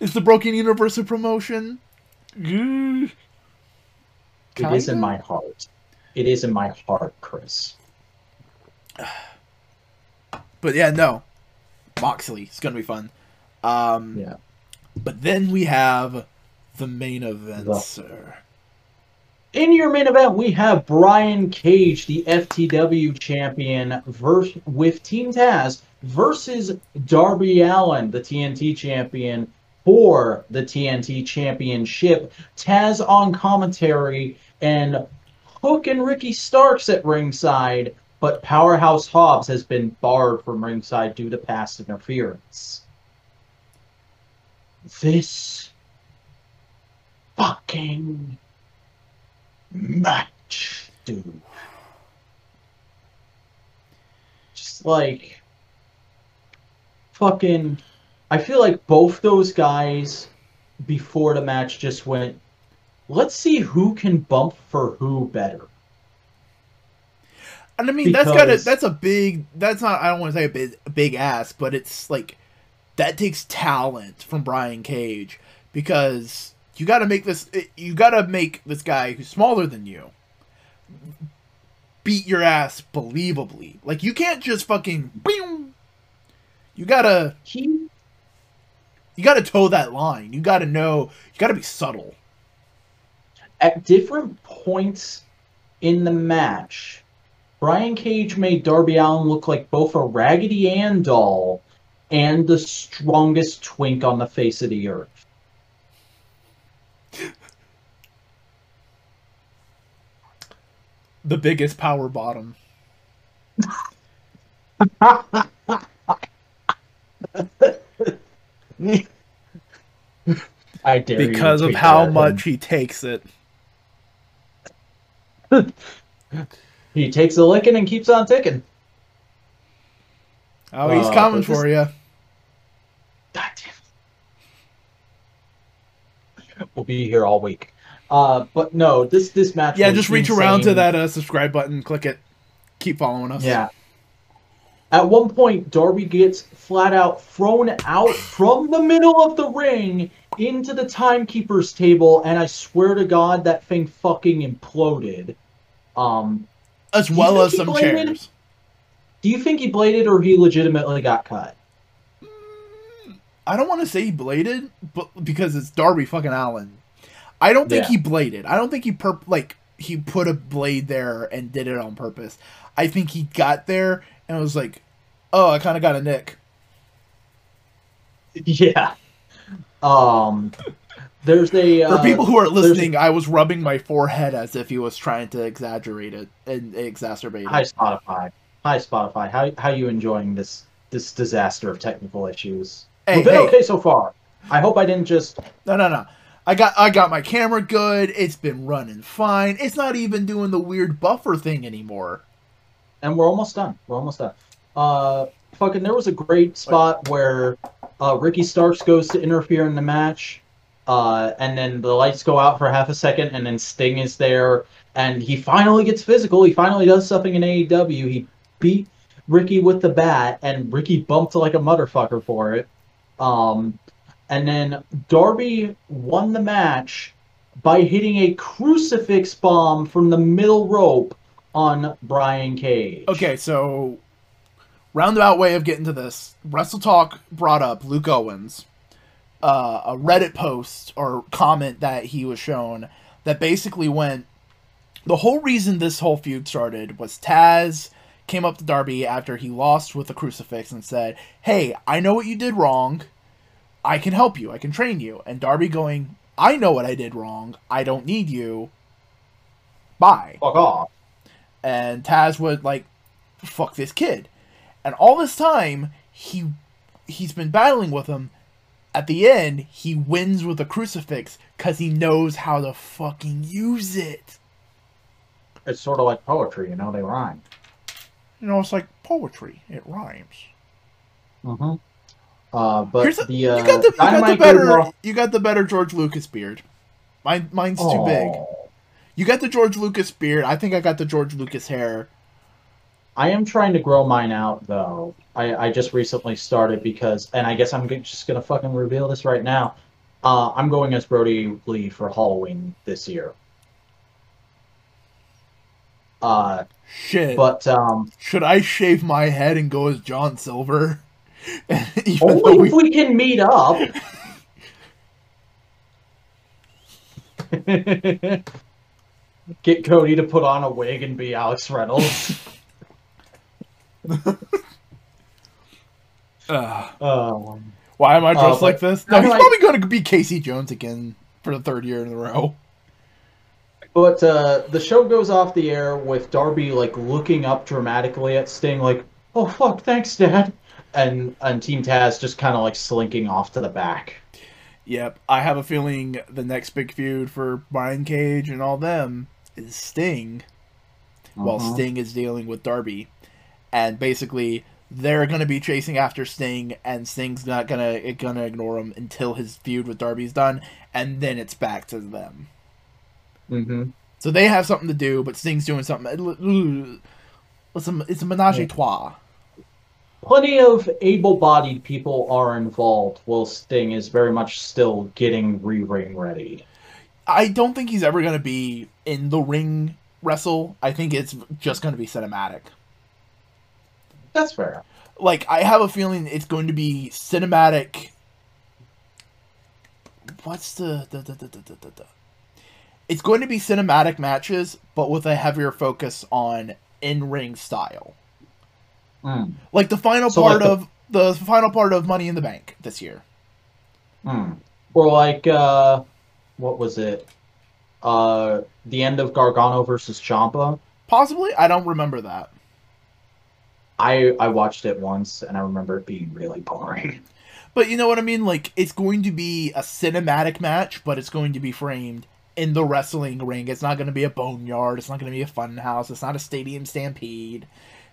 is the Broken Universe a promotion? Mm, it is in Kinda? my heart. It is in my heart, Chris. But yeah, no. Moxley, it's gonna be fun. Um, Yeah. But then we have the main event, The- sir. In your main event, we have Brian Cage, the FTW champion, vers- with Team Taz versus Darby Allin, the TNT champion, for the TNT championship. Taz on commentary and Hook and Ricky Starks at ringside, but Powerhouse Hobbs has been barred from ringside due to past interference. This fucking match, dude. Just like fucking I feel like both those guys before the match just went let's see who can bump for who better. And I mean, that's got a that's a big. That's not. I don't want to say a big, a big ass, but it's like that takes talent from Brian Cage because you got to make this. You got to make this guy who's smaller than you beat your ass believably. Like you can't just fucking. boom. You gotta He you gotta toe that line. You gotta know. You gotta be subtle. at different points in the match, Brian Cage made Darby Allin look like both a Raggedy Ann doll and the strongest twink on the face of the earth. The biggest power bottom. [laughs] I dare you because of how much he takes it. [laughs] he takes a licking and keeps on ticking. Oh, he's Uh, coming this- for you. God damn. We'll be here all week. Uh, but no, this this match. Yeah, just reach around to that uh, subscribe button, click it, keep following us. Yeah. At one point, Darby gets flat out thrown out from the middle of the ring into the timekeeper's table, and I swear to God, that thing fucking imploded. Um, as well as some bladed? chairs. do you think he bladed or he legitimately got cut? I don't want to say he bladed, but because it's Darby fucking Allen. I don't think Yeah. he bladed. I don't think he perp like he put a blade there and did it on purpose. I think he got there and was like, "Oh, I kind of got a nick." [laughs] Yeah. Um, there's a For uh, people who are listening, I was rubbing my forehead as if he was trying to exaggerate it and exacerbate it. Hi. Spotify. Hi Spotify. How how you enjoying this this disaster of technical issues? Hey, We've been hey. okay so far. I hope I didn't just. No, no, no. I got I got my camera good. It's been running fine. It's not even doing the weird buffer thing anymore. And we're almost done. We're almost done. Uh, fucking. There was a great spot where uh, Ricky Starks goes to interfere in the match, uh, and then the lights go out for half a second, and then Sting is there, and he finally gets physical. He finally does something in AEW. He beat Ricky with the bat, and Ricky bumped like a motherfucker for it. Um, and then Darby won the match by hitting a crucifix bomb from the middle rope on Brian Cage. Okay, so roundabout way of getting to this. Wrestle Talk brought up Luke Owens, uh, a Reddit post or comment that he was shown that basically went. The whole reason this whole feud started was Taz came up to Darby after he lost with the crucifix and said, "Hey, I know what you did wrong. I can help you. I can train you." And Darby going, "I know what I did wrong. I don't need you. Bye." Fuck off. and Taz would like fuck this kid. And all this time he he's been battling with him. At the end, he wins with a crucifix cuz he knows how to fucking use it. It's sort of like poetry, you know, they rhyme. You know, it's like poetry. It rhymes. Mm-hmm. Uh, but Here's a, the uh, you got the, you got the better you got the better George Lucas beard. Mine mine's too big. Oh. You got the George Lucas beard. I think I got the George Lucas hair. I am trying to grow mine out though. I, I just recently started because, and I guess I'm just gonna fucking reveal this right now. Uh, I'm going as Brodie Lee for Halloween this year. Uh, Shit. but um, Should I shave my head and go as John Silver? [laughs] [laughs] Even though only we- if we can meet up. [laughs] Get Cody to put on a wig and be Alex Reynolds. [laughs] Ugh. um, Why am I dressed Uh, like this? No, he's like- probably going to be Casey Jones again for the third year in a row. But uh, the show goes off the air with Darby like looking up dramatically at Sting, like, "Oh fuck, thanks, Dad," and and Team Taz just kind of like slinking off to the back. Yep, I have a feeling the next big feud for Brian Cage and all them is Sting. While Uh-huh. Sting is dealing with Darby, and basically they're going to be chasing after Sting, and Sting's not gonna gonna ignore him until his feud with Darby's done, and then it's back to them. Mhm. So they have something to do, but Sting's doing something. It's a, it's a menage a trois. Plenty of able-bodied people are involved, while Sting is very much still getting re-ring ready. I don't think he's ever going to be in the ring wrestle. I think it's just going to be cinematic. That's fair. Like I have a feeling it's going to be cinematic. What's the the the the. It's going to be cinematic matches, but with a heavier focus on in-ring style. Mm. Like the final So, part like the- of the final part of Money in the Bank this year. Mm. Or like, uh, what was it? Uh, the end of Gargano versus Ciampa. Possibly, I don't remember that. I I watched it once and I remember it being really boring. [laughs] But you know what I mean? Like, it's going to be a cinematic match, but it's going to be framed in the wrestling ring. It's not going to be a boneyard. It's not going to be a fun house. It's not a stadium stampede.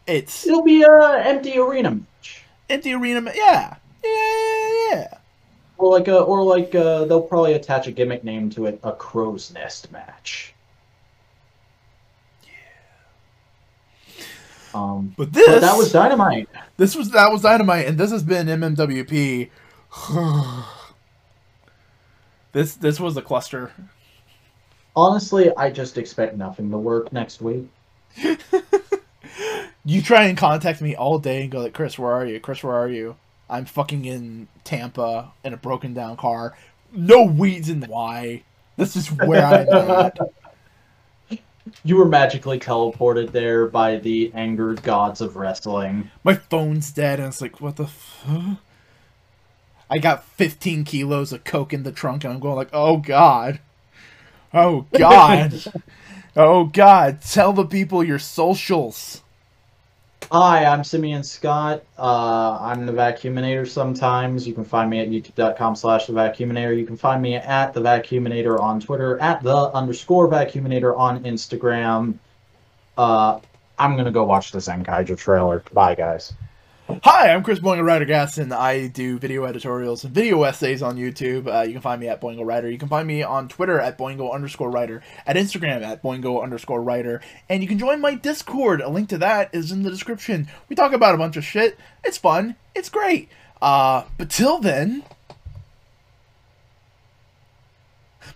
It's It'll be a empty arena match, empty arena. ma- Yeah. Yeah, yeah. or like a or like uh they'll probably attach a gimmick name to it, a crow's nest match. Yeah. Um, But this, but that was dynamite. this was that was dynamite, and this has been MMWP. [sighs] this this was a cluster. Honestly, I just expect nothing to work next week. [laughs] You try and contact me all day and go like, Chris, where are you? Chris, where are you? I'm fucking in Tampa in a broken down car. No reason why. This is where I'm at. [laughs] You were magically teleported there by the angered gods of wrestling. My phone's dead, and it's like, what the fuck? I got 15 kilos of coke in the trunk, and I'm going like, oh god, oh god, [laughs] oh god. Tell the people your socials. Hi, I'm Simeon Scott. Uh, I'm the Vacuuminator sometimes. You can find me at youtube.com slash the Vacuuminator. You can find me at the Vacuuminator on Twitter, at the underscore Vacuuminator on Instagram. Uh, I'm going to go watch the Zenkaiger trailer. Bye, guys. Hi, I'm Chris Boingo Rider Gasson. I do video editorials and video essays on YouTube. Uh, you can find me at Boingo Rider. You can find me on Twitter at Boingo underscore Rider, at Instagram at Boingo underscore Rider, and you can join my Discord. A link to that is in the description. We talk about a bunch of shit. It's fun. It's great. Uh, but till then,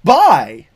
bye.